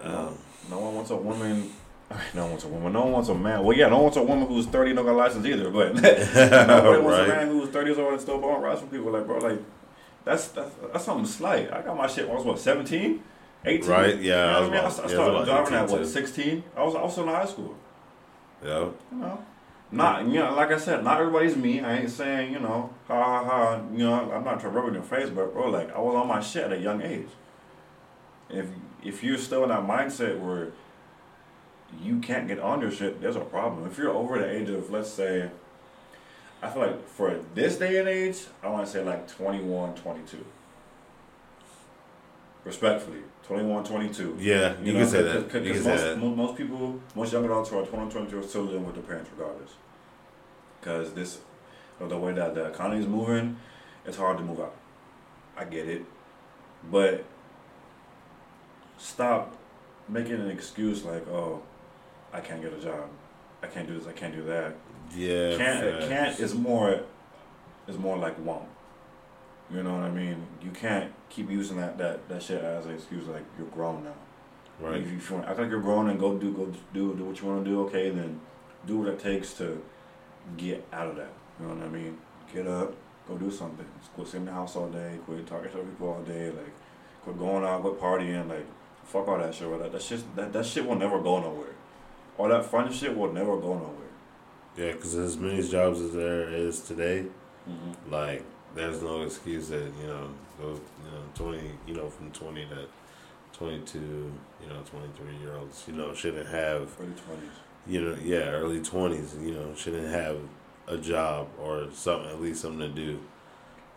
[SPEAKER 2] Um,
[SPEAKER 1] No one wants a woman. No one wants a woman. No one wants a man. Well, yeah, no one wants a woman who's thirty no got a license either. But (laughs) nobody wants a (laughs)
[SPEAKER 2] Right.
[SPEAKER 1] man who's thirty years old and still born rides from people. Like, bro, like that's that's that's something slight. I got my shit. when I was what 17, 18?
[SPEAKER 2] Right, yeah,
[SPEAKER 1] You know
[SPEAKER 2] I
[SPEAKER 1] what I
[SPEAKER 2] was
[SPEAKER 1] mean, I,
[SPEAKER 2] about-
[SPEAKER 1] I
[SPEAKER 2] yeah, I
[SPEAKER 1] started driving at what sixteen. I was also in high school.
[SPEAKER 2] yeah.
[SPEAKER 1] You know, not you know, like I said, not everybody's me. I ain't saying you know, ha ha ha. You know, I'm not trying to rub it in your face, but bro, like I was on my shit at a young age. If if you're still in that mindset where you can't get on your shit, there's a problem. If you're over the age of let's say, I feel like for this day and age, I want to say like 21, 22. Respectfully, 21, 22.
[SPEAKER 2] Yeah, you, can say that.
[SPEAKER 1] Because
[SPEAKER 2] You can say
[SPEAKER 1] most,
[SPEAKER 2] that.
[SPEAKER 1] most people, most young adults who are 21, 22 are still living with their parents regardless. Because this, of the way that the economy is moving, it's hard to move out. I get it. But stop making an excuse like, oh, I can't get a job. I can't do this, I can't do that.
[SPEAKER 2] Yeah.
[SPEAKER 1] Can't,
[SPEAKER 2] facts.
[SPEAKER 1] can't is more, is more like won't. You know what I mean? You can't keep using that, that, that shit as an excuse like you're grown now.
[SPEAKER 2] Right.
[SPEAKER 1] If you, if you want, act like you're grown and go do go do do what you want to do, okay, then do what it takes to get out of that. You know what I mean? Get up, go do something. Quit sitting in the house all day. Quit talking to other people all day. Like, quit going out, quit partying. Like, fuck all that shit. That that shit that, that shit will never go nowhere. All that fun shit will never go nowhere.
[SPEAKER 2] Yeah, because as many jobs as there is today,
[SPEAKER 1] Mm-hmm.
[SPEAKER 2] like there's no excuse that you know those you know twenty you know from twenty to twenty two you know twenty three year olds you know shouldn't have
[SPEAKER 1] Early twenties.
[SPEAKER 2] you know yeah early twenties you know shouldn't have a job or something at least something to do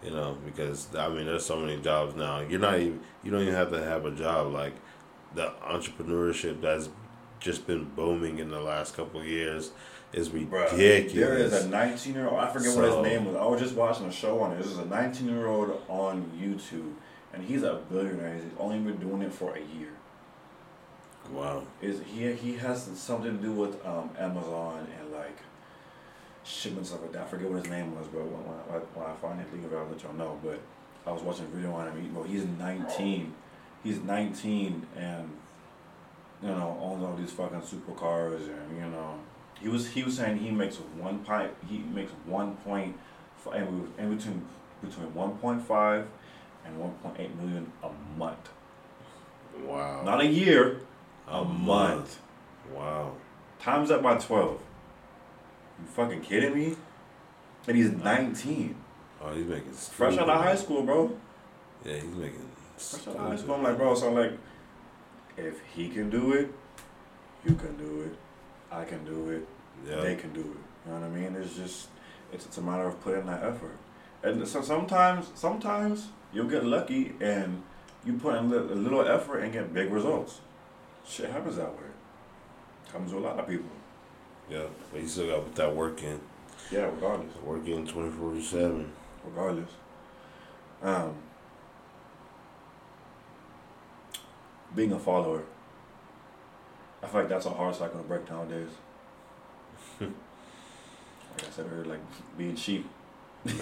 [SPEAKER 2] you know because I mean there's so many jobs now you're not even you don't even have to have a job like the entrepreneurship that's just been booming in the last couple of years is
[SPEAKER 1] Bruh,
[SPEAKER 2] ridiculous.
[SPEAKER 1] There is a 19 year old. I forget what his name was. I was just watching a show on it. This is a 19 year old on YouTube, and he's a billionaire. He's only been doing it for a year.
[SPEAKER 2] wow.
[SPEAKER 1] Is he? He has something to do with um, Amazon and like shipments of it. I forget what his name was, but when, when, I, when I find it, leave it, I'll let y'all know. But I was watching a video on him. He, well, he's 19. He's 19 and you know owns all these fucking supercars and you know he was he was saying he makes one point he makes one point f- in in between between 1.5 and 1.8 million a month.
[SPEAKER 2] Wow.
[SPEAKER 1] Not a year,
[SPEAKER 2] A
[SPEAKER 1] a
[SPEAKER 2] month.
[SPEAKER 1] month.
[SPEAKER 2] Wow.
[SPEAKER 1] Times up by 12. You fucking kidding me? And he's 19.
[SPEAKER 2] Oh, he's making
[SPEAKER 1] Fresh out of high school, bro.
[SPEAKER 2] Yeah, he's making.
[SPEAKER 1] Fresh out of high school. I'm like, bro, so like, if he can do it, you can do it. I can do it.
[SPEAKER 2] Yeah.
[SPEAKER 1] They can do it. You know what I mean? It's just, it's, it's a matter of putting that effort. And so sometimes, sometimes you'll get lucky and you put in a little effort and get big results. Shit happens that way. Happens to a lot of people.
[SPEAKER 2] Yeah, but you still got to put that work in.
[SPEAKER 1] Yeah, regardless.
[SPEAKER 2] Work in 24 7.
[SPEAKER 1] Regardless. Um, being a follower. I feel like that's a hard cycle to break nowadays. (laughs) like I said earlier, like being sheep.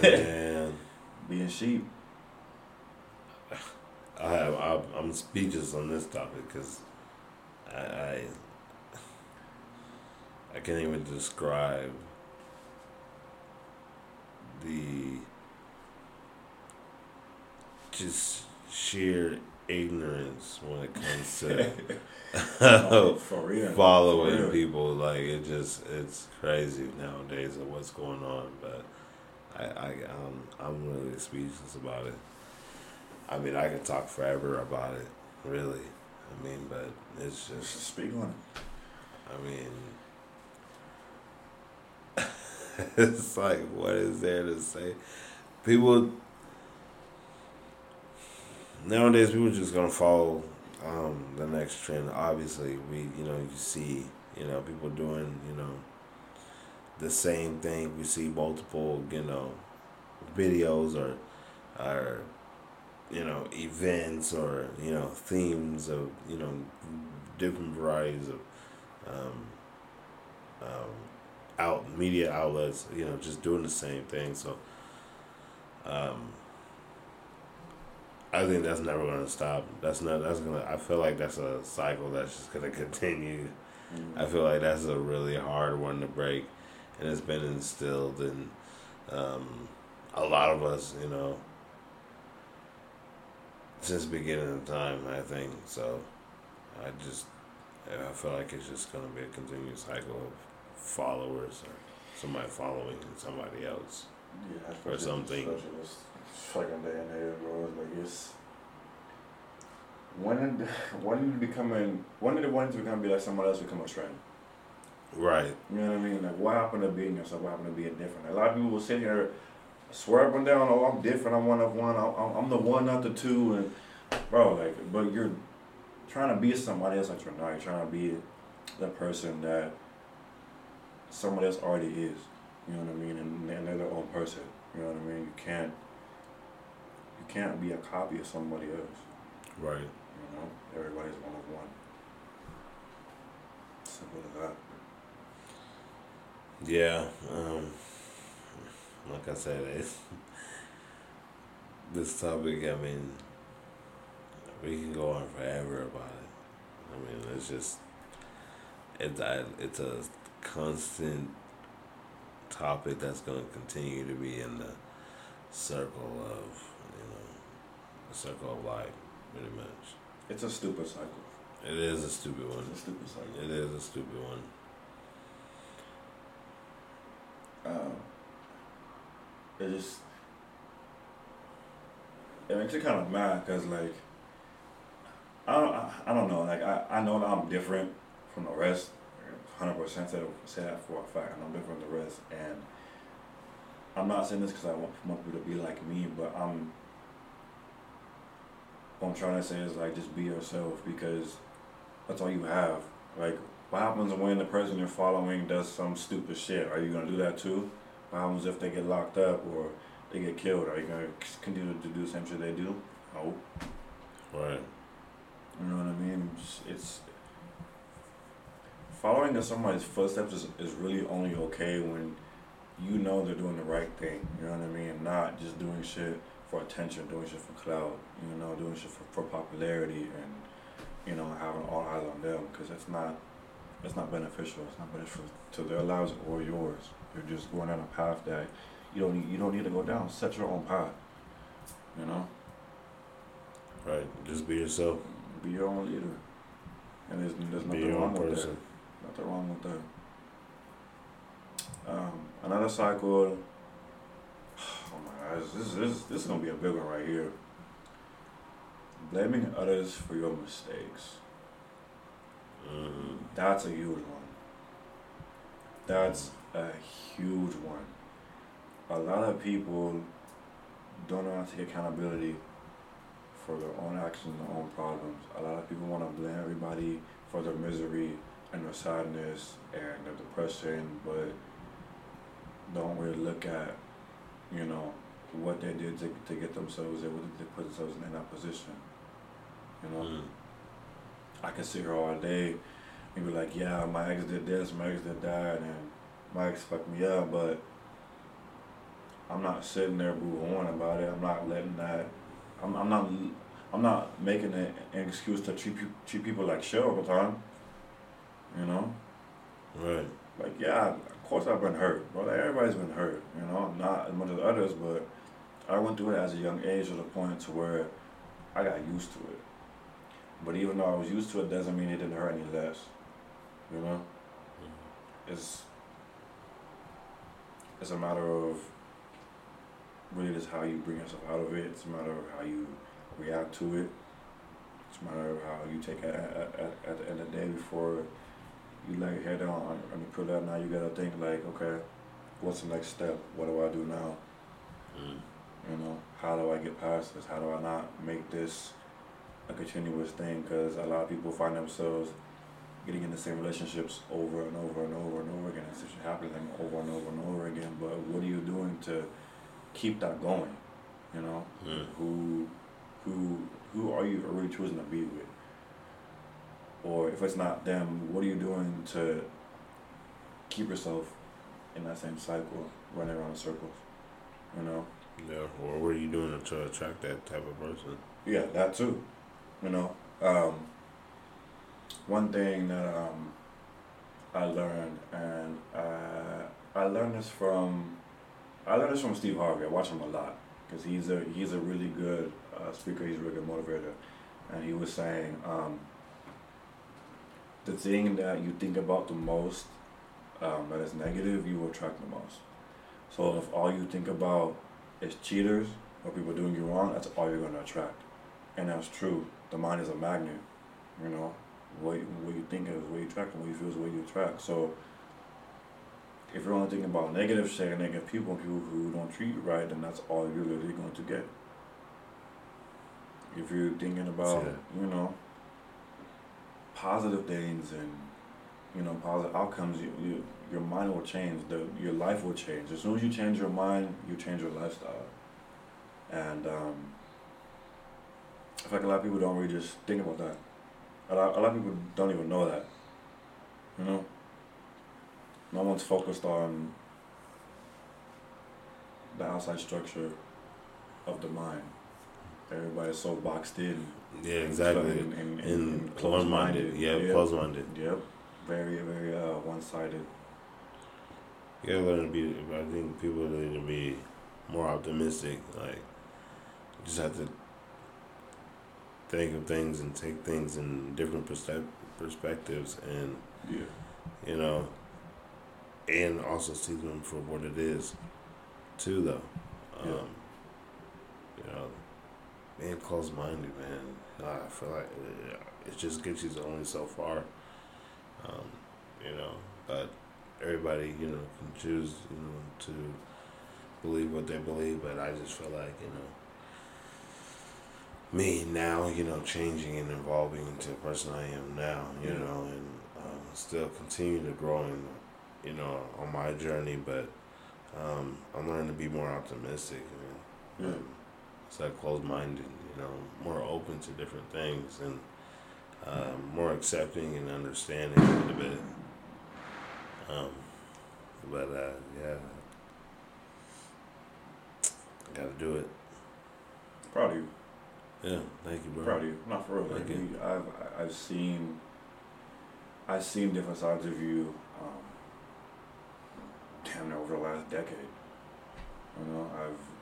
[SPEAKER 2] Man, (laughs)
[SPEAKER 1] being sheep.
[SPEAKER 2] I have I, I'm speechless on this topic because I, I I can't even describe the just sheer ignorance when it comes to (laughs)
[SPEAKER 1] Oh,
[SPEAKER 2] following people. Like it just it's crazy nowadays of what's going on. But I I um, I'm really speechless about it. I mean, I could talk forever about it. Really, I mean, but it's
[SPEAKER 1] Just
[SPEAKER 2] just
[SPEAKER 1] speak on it.
[SPEAKER 2] I mean. (laughs) it's like, what is there to say? People nowadays, people just gonna follow um, the next trend. Obviously, we you know you see you know people doing you know the same thing. We see multiple you know videos or or you know events or you know themes of you know different varieties of um, um, out media outlets. You know, just doing the same thing. So. Um, I think that's never gonna stop. That's not. That's gonna. I feel like that's a cycle that's just gonna (laughs) continue.
[SPEAKER 1] Mm.
[SPEAKER 2] I feel like that's a really hard one to break, and it's been instilled in um, a lot of us. You know, since the beginning of time. I think so. I just. I feel like it's just gonna be a continuous cycle of followers or somebody following somebody else.
[SPEAKER 1] Yeah,
[SPEAKER 2] Or something.
[SPEAKER 1] Such fucking day and age, bro. It's like it's when did when did it becoming when did it want to become be like someone else become a trend?
[SPEAKER 2] Right.
[SPEAKER 1] You know what I mean? Like what happened to being yourself? What happened to being different? A lot of people will sit here, swear up and down, oh I'm different, I'm one of one, I'm, I'm- I'm the one, not the two, and bro, like, but you're trying to be somebody else that you're not. You're trying to be the person that someone else already is. You know what I mean? And, and they're their own person. You know what I mean? You can't you can't be a copy of somebody else.
[SPEAKER 2] Right.
[SPEAKER 1] You know, everybody's one of one. Simple as that.
[SPEAKER 2] Yeah, um, like I said, it's, this topic, I mean, we can go on forever about it. I mean, it's just, it's, it's a constant topic that's going to continue to be in the circle of, the circle of life, pretty much.
[SPEAKER 1] It's a stupid cycle.
[SPEAKER 2] It is a stupid one.
[SPEAKER 1] It's a stupid cycle.
[SPEAKER 2] It is a stupid one.
[SPEAKER 1] um, it just it makes you kind of mad because like I don't I, I don't know like I, I know that I'm different from the rest, hundred percent say say that for a fact. I'm different from the rest, and I'm not saying this because I want, want people to be like me, but I'm what I'm trying to say is like just be yourself because that's all you have. Like what happens when the person you're following does some stupid shit? Are you gonna do that too? What happens if they get locked up or they get killed? Are you gonna continue to do the same shit they do? No.
[SPEAKER 2] Right.
[SPEAKER 1] You know what I mean? It's, it's following in somebody's footsteps is, is really only okay when you know they're doing the right thing. You know what I mean? Not just doing shit for attention, doing shit for clout. You know, doing shit for, for popularity and you know having all eyes on them because it's not it's not beneficial. It's not beneficial to their lives or yours. You're just going down a path that you don't need, you don't need to go down. Set your own path. You know,
[SPEAKER 2] Right. Just be yourself.
[SPEAKER 1] be your own leader. And there's there's nothing wrong with that. Nothing wrong with that. Um, another cycle. Oh my gosh, this this this is gonna be a big one right here. Blaming others for your mistakes.
[SPEAKER 2] hmm
[SPEAKER 1] That's a huge one. That's a huge one. A lot of people don't know how to take accountability for their own actions their own problems. A lot of people want to blame everybody for their misery and their sadness and their depression, but don't really look at, you know, what they did to, to get themselves there, what they put themselves in that position. You know,
[SPEAKER 2] Mm.
[SPEAKER 1] I can sit here all day and be like, yeah, my ex did this, my ex did that, and my ex fucked me up, but I'm not sitting there boo-hooing about it. I'm not letting that. I'm, I'm not. I'm not making an excuse to treat treat people like shit all the time. You know,
[SPEAKER 2] Right.
[SPEAKER 1] like yeah, of course I've been hurt, bro. Like, everybody's been hurt. You know, not as much as others, but I went through it as a young age to the point to where I got used to it. But even though I was used to it, doesn't mean it didn't hurt any less. You know, mm-hmm. it's it's a matter of really just how you bring yourself out of it. It's a matter of how you react to it. It's a matter of how you take it at, at, at, at the end of the day before you lay your head down on, on the pillow. Now you gotta think like, okay, what's the next step? What do I do now?
[SPEAKER 2] Mm.
[SPEAKER 1] You know, how do I get past this? How do I not make this a continuous thing? Because a lot of people find themselves getting in the same relationships over and over and over and over again. It's just happening over and over and over again. But what are you doing to keep that going? You know,
[SPEAKER 2] Mm.
[SPEAKER 1] who, who, who are you really choosing to be with? Or if it's not them, what are you doing to keep yourself in that same cycle, running around in circles? You know.
[SPEAKER 2] Yeah. Or what are you doing to attract that type of person?
[SPEAKER 1] Yeah, that too. You know, um, one thing that um, I learned, and uh, I learned this from, I learned this from Steve Harvey. I watch him a lot because he's a he's a really good uh, speaker. He's a really good motivator, and he was saying um, the thing that you think about the most um, that is negative, you will attract the most. So if all you think about is cheaters or people doing you wrong, that's all you're gonna attract. And that's true. The mind is a magnet. You know, what what you think is what you attract, and what you feel is what you attract. So if you're only thinking about negative shit and negative people and people who don't treat you right, then that's all you're literally going to get. If you're thinking about, you know, positive things and you know positive outcomes, you, you your mind will change. The your life will change. As soon as you change your mind, you change your lifestyle. And um, like a lot of people don't really just think about that. A lot, a lot of people don't even know that. You know? No one's focused on the outside structure of the mind. Everybody's so boxed in.
[SPEAKER 2] Yeah, exactly.
[SPEAKER 1] And, and, and,
[SPEAKER 2] And
[SPEAKER 1] and
[SPEAKER 2] closed-minded. Yeah,
[SPEAKER 1] Yep.
[SPEAKER 2] closed-minded.
[SPEAKER 1] Yep. Very, very uh, one-sided.
[SPEAKER 2] You gotta learn to be. I think people need to be more optimistic. Like, you just have to think of things and take things in different perspec- perspectives, and
[SPEAKER 1] Yeah.
[SPEAKER 2] you know, and also see them for what it is, too. Though, um,
[SPEAKER 1] Yeah.
[SPEAKER 2] you know, being close-minded, man. I feel like it, it just gets you only so far. Um, you know, but everybody, you know, can choose, you know, to believe what they believe. But I just feel like, you know, me now, you know, changing and evolving into the person I am now, you know, and um, still continue to grow and, you know, on my journey. But um, I'm learning to be more optimistic. You know?
[SPEAKER 1] Yeah.
[SPEAKER 2] It's like closed-minded, you know, more open to different things and um, more accepting and understanding a little bit. Um, but uh, yeah, gotta do it.
[SPEAKER 1] Proud of you.
[SPEAKER 2] Yeah, thank you, bro.
[SPEAKER 1] Proud of you. Not for real. Like,
[SPEAKER 2] Thank you.
[SPEAKER 1] I've I've seen I've seen different sides of you. Um, damn near over the last decade. You know, I've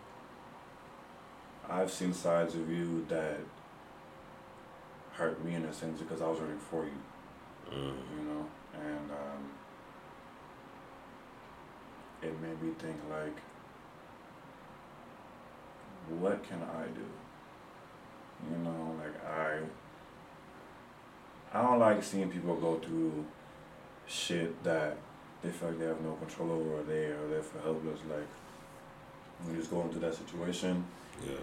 [SPEAKER 1] I've seen sides of you that hurt me in a sense because I was rooting for you.
[SPEAKER 2] Mm,
[SPEAKER 1] You know, and um, it made me think like, what can I do? You know, like I I don't like seeing people go through shit that they feel like they have no control over or they or they feel helpless. Like when you just go into that situation,
[SPEAKER 2] yeah,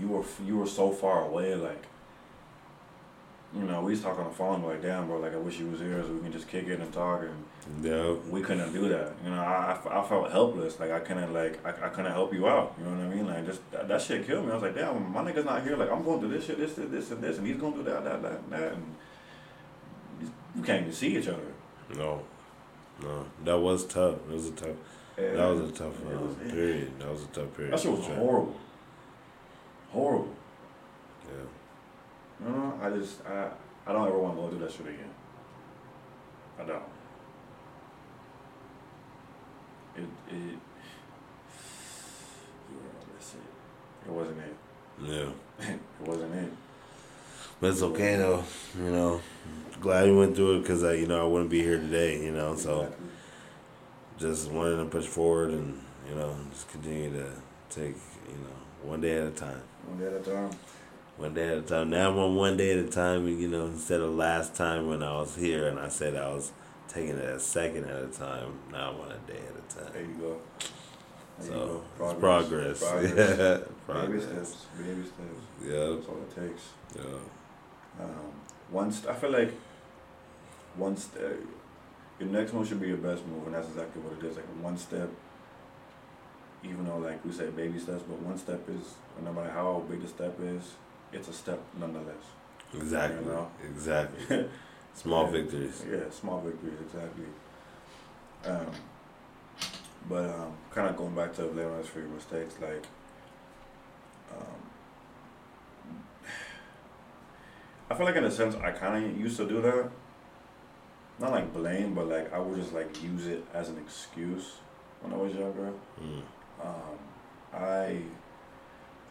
[SPEAKER 1] you were you were so far away. Like you know, we was talk on the phone like, damn, bro, like I wish you was here so we can just kick it and talk and
[SPEAKER 2] Yeah.
[SPEAKER 1] we couldn't do that. You know, I, I, I felt helpless. Like I couldn't like I, I couldn't help you out. You know what I mean? Like just that, that shit killed me. I was like, damn, my nigga's not here. Like I'm going through this shit, this, this, this, and this, and he's going through that, that, that, and that, and we can't even see each other.
[SPEAKER 2] No. No. That was tough. It was a tough.
[SPEAKER 1] And
[SPEAKER 2] That was a tough uh,
[SPEAKER 1] was-
[SPEAKER 2] period. That was a tough period.
[SPEAKER 1] That shit was horrible. Horrible.
[SPEAKER 2] Yeah.
[SPEAKER 1] You know, I just I I don't ever want to go through that shit again. I don't. It it. (sighs) Yeah, that's it. It wasn't it.
[SPEAKER 2] Yeah. (laughs)
[SPEAKER 1] It wasn't it.
[SPEAKER 2] But it's okay though. You know. Glad you went through it because I, you know, I wouldn't be here today. You know, so
[SPEAKER 1] Exactly.
[SPEAKER 2] Just wanted to push forward and you know just continue to take you know one day at a time.
[SPEAKER 1] One day at a time.
[SPEAKER 2] One day at a time. Now I'm on one day at a time. You know, instead of last time when I was here and I said I was taking it a second at a time. Now I'm on a day at a time.
[SPEAKER 1] There you go. There you
[SPEAKER 2] So
[SPEAKER 1] go.
[SPEAKER 2] it's progress.
[SPEAKER 1] Progress.
[SPEAKER 2] Yeah, (laughs)
[SPEAKER 1] Baby
[SPEAKER 2] progress.
[SPEAKER 1] steps. Baby steps.
[SPEAKER 2] Yeah,
[SPEAKER 1] That's all it takes.
[SPEAKER 2] yeah.
[SPEAKER 1] Um, st- I feel like once. step, your next move should be your best move, and that's exactly what it is. Like one step, even though like we say baby steps, but one step is no matter how big the step is, it's a step nonetheless.
[SPEAKER 2] Exactly.
[SPEAKER 1] You know?
[SPEAKER 2] Exactly. (laughs) Small
[SPEAKER 1] Yeah.
[SPEAKER 2] victories.
[SPEAKER 1] Yeah, small victories, exactly. Um, but um, kind of going back to us for your mistakes, like, um, (sighs) I feel like in a sense I kind of used to do that. Not like blame, but like I would just like use it as an excuse when I was younger.
[SPEAKER 2] Mm.
[SPEAKER 1] Um, I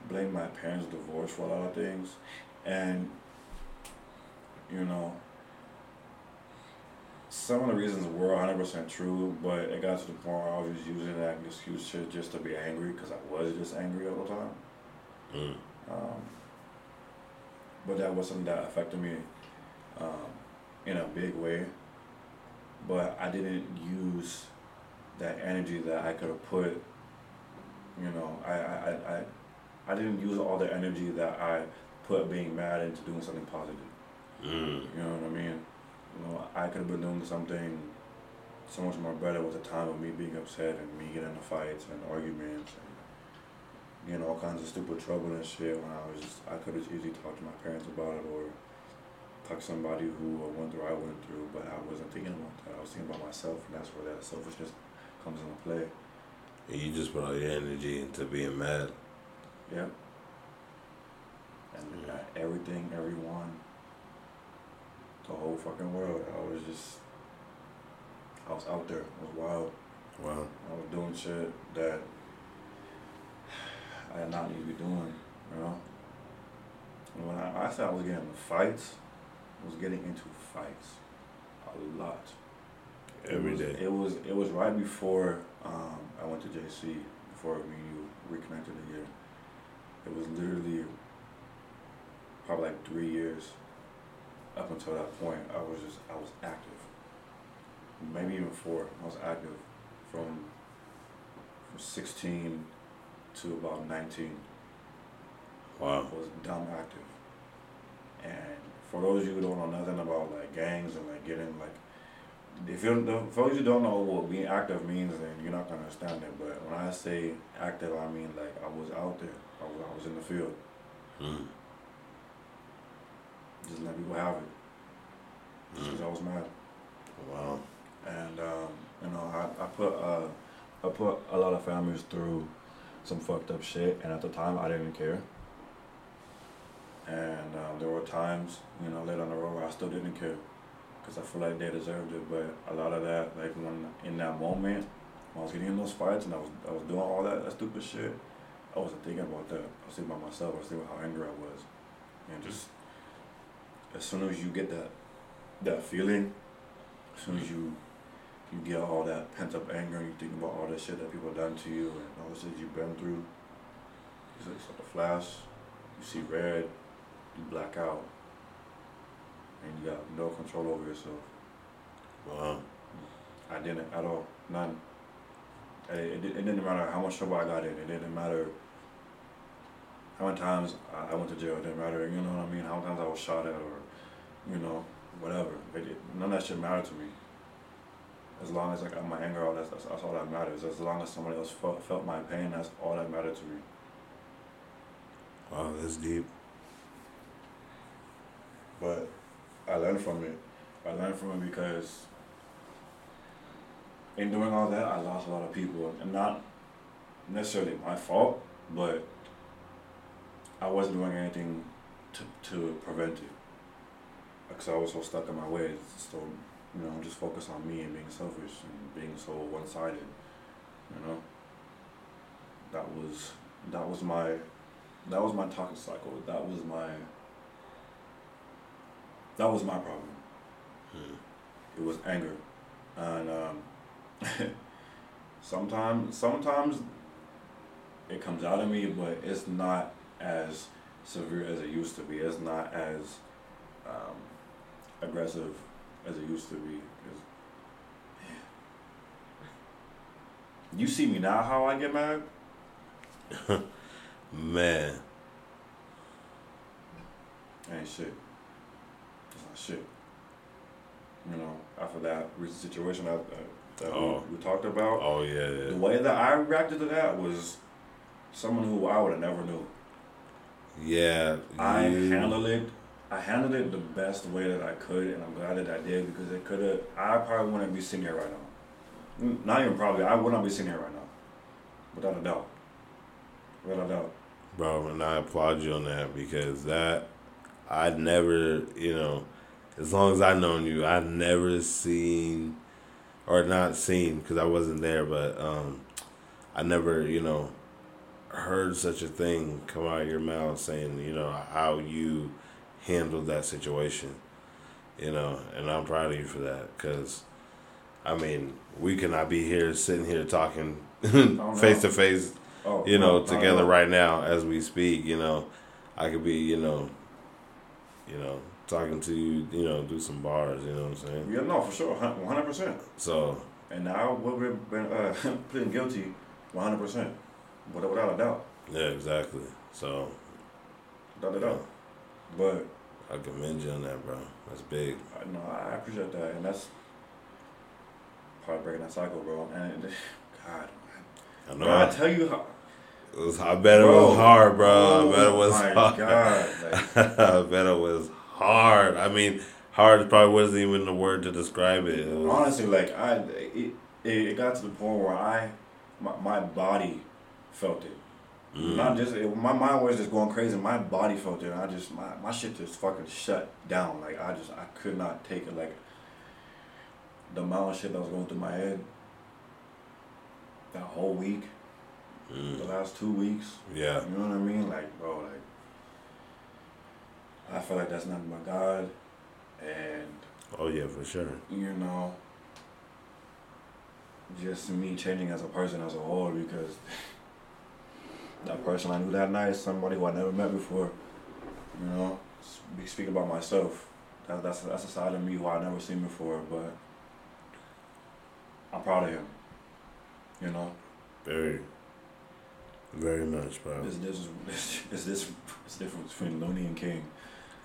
[SPEAKER 1] blame my parents' divorce for a lot of things, and you know, some of the reasons were 100% true, but it got to the point where I was just using that excuse shit just to be angry because I was just angry all the time.
[SPEAKER 2] Mm.
[SPEAKER 1] Um, but that was something that affected me um, in a big way. But I didn't use that energy that I could have put. You know, I, I, I, I- didn't use all the energy that I put being mad into doing something positive.
[SPEAKER 2] Mm.
[SPEAKER 1] You know what I mean? You know, I could have been doing something so much more better with the time of me being upset and me getting into fights and arguments and getting all kinds of stupid trouble and shit when I was just I could have easily talked to my parents about it or talk to somebody who went through I went through, but I wasn't thinking about that. I was thinking about myself and that's where that selfishness comes into play.
[SPEAKER 2] And you just put all your energy into being mad.
[SPEAKER 1] Yep. And
[SPEAKER 2] Mm.
[SPEAKER 1] uh, everything, everyone, the whole fucking world. I was just, I was out there. It was wild.
[SPEAKER 2] Wow.
[SPEAKER 1] I was doing shit that I did not need to be doing, you know? And when I, I said I was getting fights, I was getting into fights a lot.
[SPEAKER 2] Every
[SPEAKER 1] it was,
[SPEAKER 2] day.
[SPEAKER 1] It was it was right before um, I went to JC, before me and you reconnected again. It was literally probably like three years up until that point. I was just I was active. Maybe even four. I was active from from sixteen to about nineteen.
[SPEAKER 2] Wow.
[SPEAKER 1] was dumb active. And for those of you who don't know nothing about like gangs and like getting like, if you for those who don't know what being active means, then you're not gonna understand it. But when I say active, I mean like I was out there. I was, I was in the field,
[SPEAKER 2] Mm.
[SPEAKER 1] just let people have it. Just 'cause I was mad.
[SPEAKER 2] Wow.
[SPEAKER 1] and um, you know I, I put uh, I put a lot of families through some fucked up shit, and at the time I didn't even care. And um, there were times, you know, later on the road where I still didn't care, because I feel like they deserved it. But a lot of that, like when in that moment, when I was getting in those fights and I was I was doing all that, that stupid shit, I wasn't thinking about that. I was thinking about myself. I was thinking about how angry I was, and just as soon as you get that that feeling, as soon as you you get all that pent up anger and you think about all the shit that people done to you and all the shit you've been through. It's like, it's like a flash. You see red, you black out, and you got no control over yourself.
[SPEAKER 2] Wow.
[SPEAKER 1] I didn't at all, none. It, it, it didn't matter how much trouble I got in. It didn't matter how many times I, went to jail. It didn't matter, you know what I mean? How many times I was shot at or you know, whatever. It, none of that shit mattered to me. As long as I got my anger out, that's, that's, that's all that matters. As long as somebody else felt, felt my pain, that's all that mattered to me.
[SPEAKER 2] Wow, that's deep.
[SPEAKER 1] But I learned from it. I learned from it because in doing all that, I lost a lot of people, and not necessarily my fault, but I wasn't doing anything to to prevent it. Because I was so stuck in my ways, so you know, just focus on me and being selfish and being so one-sided. You know, that was that was my that was my toxic cycle. That was my that was my problem.
[SPEAKER 2] Hmm.
[SPEAKER 1] It was anger, and um, (laughs) sometimes sometimes it comes out of me, but it's not as severe as it used to be. It's not as um, aggressive as it used to be. You see me now, how I get mad? (laughs)
[SPEAKER 2] Man,
[SPEAKER 1] Ain't shit. Shit. You know, after that recent situation that, uh, that, that
[SPEAKER 2] Oh.
[SPEAKER 1] we, we talked about,
[SPEAKER 2] oh yeah,
[SPEAKER 1] the way that I reacted to that was someone who I would have never knew.
[SPEAKER 2] yeah.
[SPEAKER 1] I
[SPEAKER 2] you-
[SPEAKER 1] handled it. I handled it the best way that I could, and I'm glad that I did because it could have. I probably wouldn't be sitting here right now. Not even probably. I would not be sitting here right now, without a doubt. Without a doubt.
[SPEAKER 2] bro, and I applaud you on that because that I'd never, you know, as long as I've known you, I've never seen or not seen because I wasn't there, but um, I never, you know, heard such a thing come out of your mouth saying, you know, how you handled that situation, you know, and I'm proud of you for that because. I mean, we cannot be here sitting here talking face to face you know,
[SPEAKER 1] no, no,
[SPEAKER 2] together right now as we speak, you know, I could be, you know, you know, talking to you, you know, do some bars, you know what I'm saying?
[SPEAKER 1] Yeah, no, for sure, one hundred percent.
[SPEAKER 2] So,
[SPEAKER 1] And now we've been uh, (laughs) pleading guilty, one hundred percent, without without a doubt,
[SPEAKER 2] yeah, exactly. So,
[SPEAKER 1] without a doubt. But
[SPEAKER 2] I commend you on that, bro. That's big.
[SPEAKER 1] I know I appreciate that, and that's part of breaking that cycle, bro. And (laughs) God,
[SPEAKER 2] I know.
[SPEAKER 1] bro, I tell you how,
[SPEAKER 2] it was, I bet it
[SPEAKER 1] Bro.
[SPEAKER 2] was hard, bro. I bet it
[SPEAKER 1] oh
[SPEAKER 2] was
[SPEAKER 1] my
[SPEAKER 2] hard.
[SPEAKER 1] God, (laughs) like,
[SPEAKER 2] I bet it was hard. I mean, hard probably wasn't even the word to describe it. it was,
[SPEAKER 1] honestly, like I, it, it, got to the point where I, my, my body felt it.
[SPEAKER 2] mm,
[SPEAKER 1] Not just it, my mind was just going crazy. My body felt it. And I just my my shit just fucking shut down. Like I just I could not take it. Like the amount of shit that was going through my head. That whole week, the
[SPEAKER 2] mm,
[SPEAKER 1] last two weeks.
[SPEAKER 2] yeah.
[SPEAKER 1] You know what I mean? Like bro, like I feel like that's nothing but God, and
[SPEAKER 2] Oh yeah, for sure.
[SPEAKER 1] you know, just me changing as a person as a whole because (laughs) that person I knew that night is somebody who I never met before. You know, Sp- speak about myself. That, that's that's a side of me who I never seen before, but I'm proud of him. You know,
[SPEAKER 2] Very, very much, bro.
[SPEAKER 1] this this this is (laughs) this this difference between Looney and King.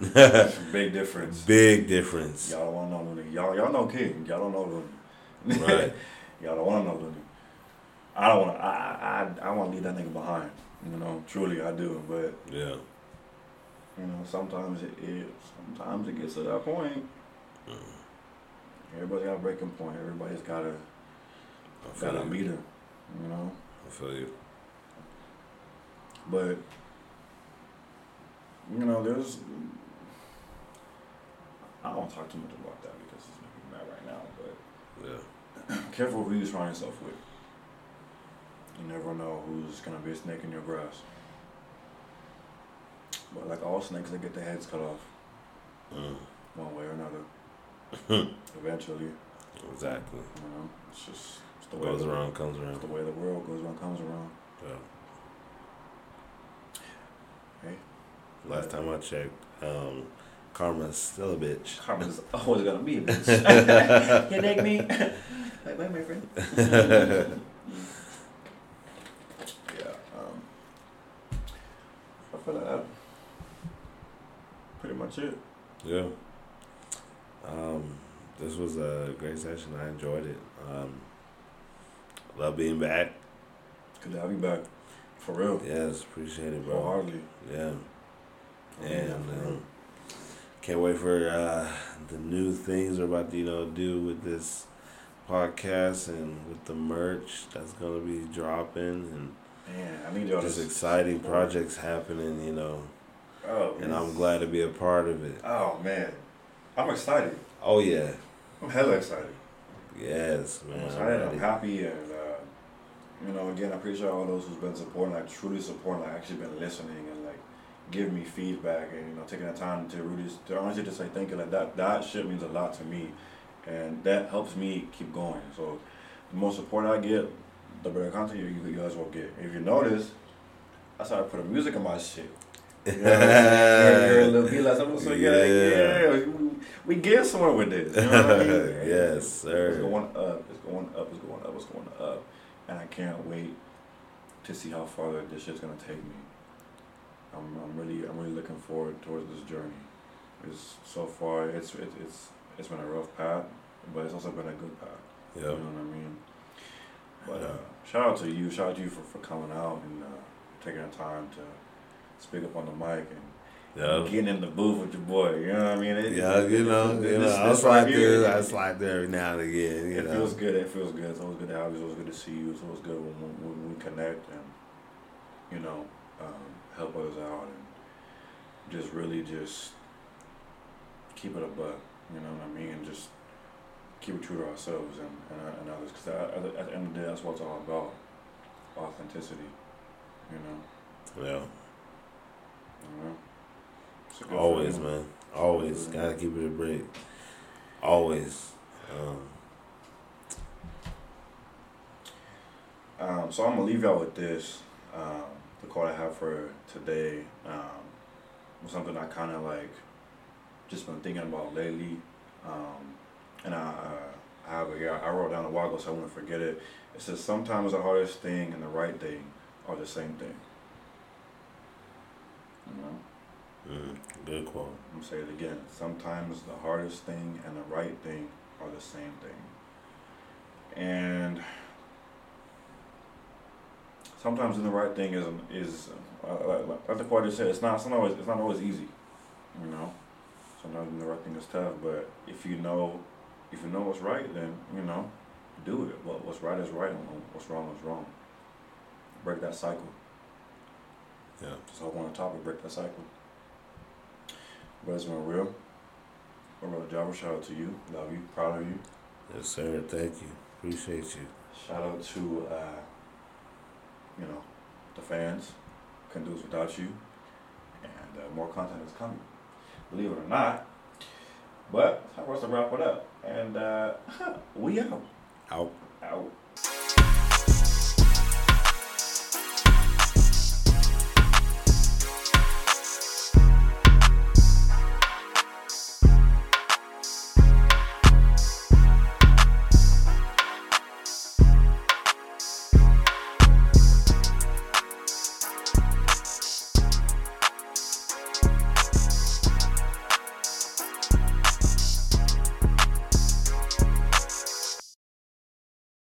[SPEAKER 1] Big difference.
[SPEAKER 2] Big difference.
[SPEAKER 1] Y'all don't want to know. Y'all y'all know King. Y'all don't know Looney.
[SPEAKER 2] Right. (laughs)
[SPEAKER 1] y'all don't want to know Looney. I don't want to. I I I want to leave that nigga behind. You know, truly I do. But
[SPEAKER 2] Yeah.
[SPEAKER 1] you know, sometimes it, it sometimes it gets to that point.
[SPEAKER 2] Mm.
[SPEAKER 1] Everybody's got a breaking point. Everybody's got a got a meter. You know,
[SPEAKER 2] I feel you.
[SPEAKER 1] but you know, there's. I don't want to talk too much about that because it's making me mad right now. But
[SPEAKER 2] Yeah. (clears throat)
[SPEAKER 1] careful who you surround yourself with. You never know who's gonna be a snake in your grass. But like all snakes, they get their heads cut off
[SPEAKER 2] Mm.
[SPEAKER 1] one way or another. (laughs) Eventually,
[SPEAKER 2] Exactly.
[SPEAKER 1] you know, it's just it's the way
[SPEAKER 2] Goes
[SPEAKER 1] the,
[SPEAKER 2] around, comes
[SPEAKER 1] It's
[SPEAKER 2] around.
[SPEAKER 1] the way the world goes around, comes around.
[SPEAKER 2] Yeah.
[SPEAKER 1] Hey.
[SPEAKER 2] Last time I checked, um, Karma's still a bitch.
[SPEAKER 1] Karma's (laughs) always gonna be a bitch. (laughs) (laughs) you dig me? Wait, wait, my friend. yeah. Um, I feel like that. Pretty much it.
[SPEAKER 2] Yeah. this was a great session. I enjoyed it. Um, love being back.
[SPEAKER 1] Good to have you back. For real.
[SPEAKER 2] Yes, appreciate it, bro.
[SPEAKER 1] Wholeheartedly.
[SPEAKER 2] Yeah.
[SPEAKER 1] Oh,
[SPEAKER 2] And
[SPEAKER 1] yeah, for
[SPEAKER 2] um, can't wait for uh, the new things we're about to you know do with this podcast and with the merch that's gonna be dropping and
[SPEAKER 1] Man, I need y'all
[SPEAKER 2] just
[SPEAKER 1] to
[SPEAKER 2] exciting projects happening. You know,
[SPEAKER 1] Oh,
[SPEAKER 2] and
[SPEAKER 1] man.
[SPEAKER 2] I'm glad to be a part of it.
[SPEAKER 1] Oh man, I'm excited.
[SPEAKER 2] Oh yeah,
[SPEAKER 1] I'm hella excited.
[SPEAKER 2] yes,
[SPEAKER 1] I'm
[SPEAKER 2] man. I'm
[SPEAKER 1] excited. I'm happy, and uh, you know, again, I appreciate all those who's been supporting, like truly supporting, like actually been listening and giving me feedback, and you know, taking the time to really, to honestly just say thank you. Like that, that shit means a lot to me, and that helps me keep going. So, the more support I get, the better content you, you guys will get. If you notice, I started putting music in my shit. You know what I'm saying? Hear a little beat like something, so yeah,
[SPEAKER 2] Yeah.
[SPEAKER 1] yeah, we, we get somewhere with this. You know what I mean? (laughs)
[SPEAKER 2] Yes, sir.
[SPEAKER 1] It's going up. It's going up. It's going up. It's going up. And I can't wait to see how far this shit's gonna take me. I'm, I'm really, I'm really looking forward towards this journey. It's so far, it's, it's, it's, it's been a rough path, but it's also been a good path. You know what I mean? But uh, shout out to you. Shout out to you for, for coming out and uh, taking the time to speak up on the mic and getting in the booth with your boy. You know what I mean? It-
[SPEAKER 2] Yeah, you know,
[SPEAKER 1] this-
[SPEAKER 2] you know, I slide
[SPEAKER 1] right
[SPEAKER 2] there, I slide there every now and again, you
[SPEAKER 1] it
[SPEAKER 2] know.
[SPEAKER 1] feels good. It feels good. It's always good to have you. It's always good to see you. It's always good when, when, when we connect and you know um, help others out and just really just keep it a buck. You know what I mean? And just keep it true to ourselves and and, and others. Because at, at the- end of the day, that's what it's all about. Authenticity. You know.
[SPEAKER 2] Yeah,
[SPEAKER 1] You know. It's a good
[SPEAKER 2] always,
[SPEAKER 1] feeling.
[SPEAKER 2] man. Always. Gotta keep it a break. Always. Um,
[SPEAKER 1] Um, so I'm gonna leave y'all with this. Um, the quote I have for today um, was something I kind of like just been thinking about lately, um, and I, uh, I have it here. I wrote down a while ago, so I won't forget it. It says sometimes the hardest thing and the right thing are the same thing. You know,
[SPEAKER 2] mm, good quote.
[SPEAKER 1] I'm gonna say it again. Sometimes the hardest thing and the right thing are the same thing. And sometimes doing the right thing is is uh, like, like the quote just said. It's not. It's not always. It's not always easy. You know. Sometimes doing the right thing is tough, but if you know, if you know what's right, then you know, do it. What what's right is right, and what's wrong is wrong. Break that cycle.
[SPEAKER 2] Yeah.
[SPEAKER 1] Just hope on the topic, break that cycle. But it's been real. My brother Jarvis, shout out to you. Love you. Proud of you.
[SPEAKER 2] Yes, sir. Thank you. Appreciate you.
[SPEAKER 1] Shout out to, uh, you know, the fans. Couldn't do this without you. And uh, more content is coming. Believe it or not. But I us to wrap it up. And uh, (laughs) we out. Out. out.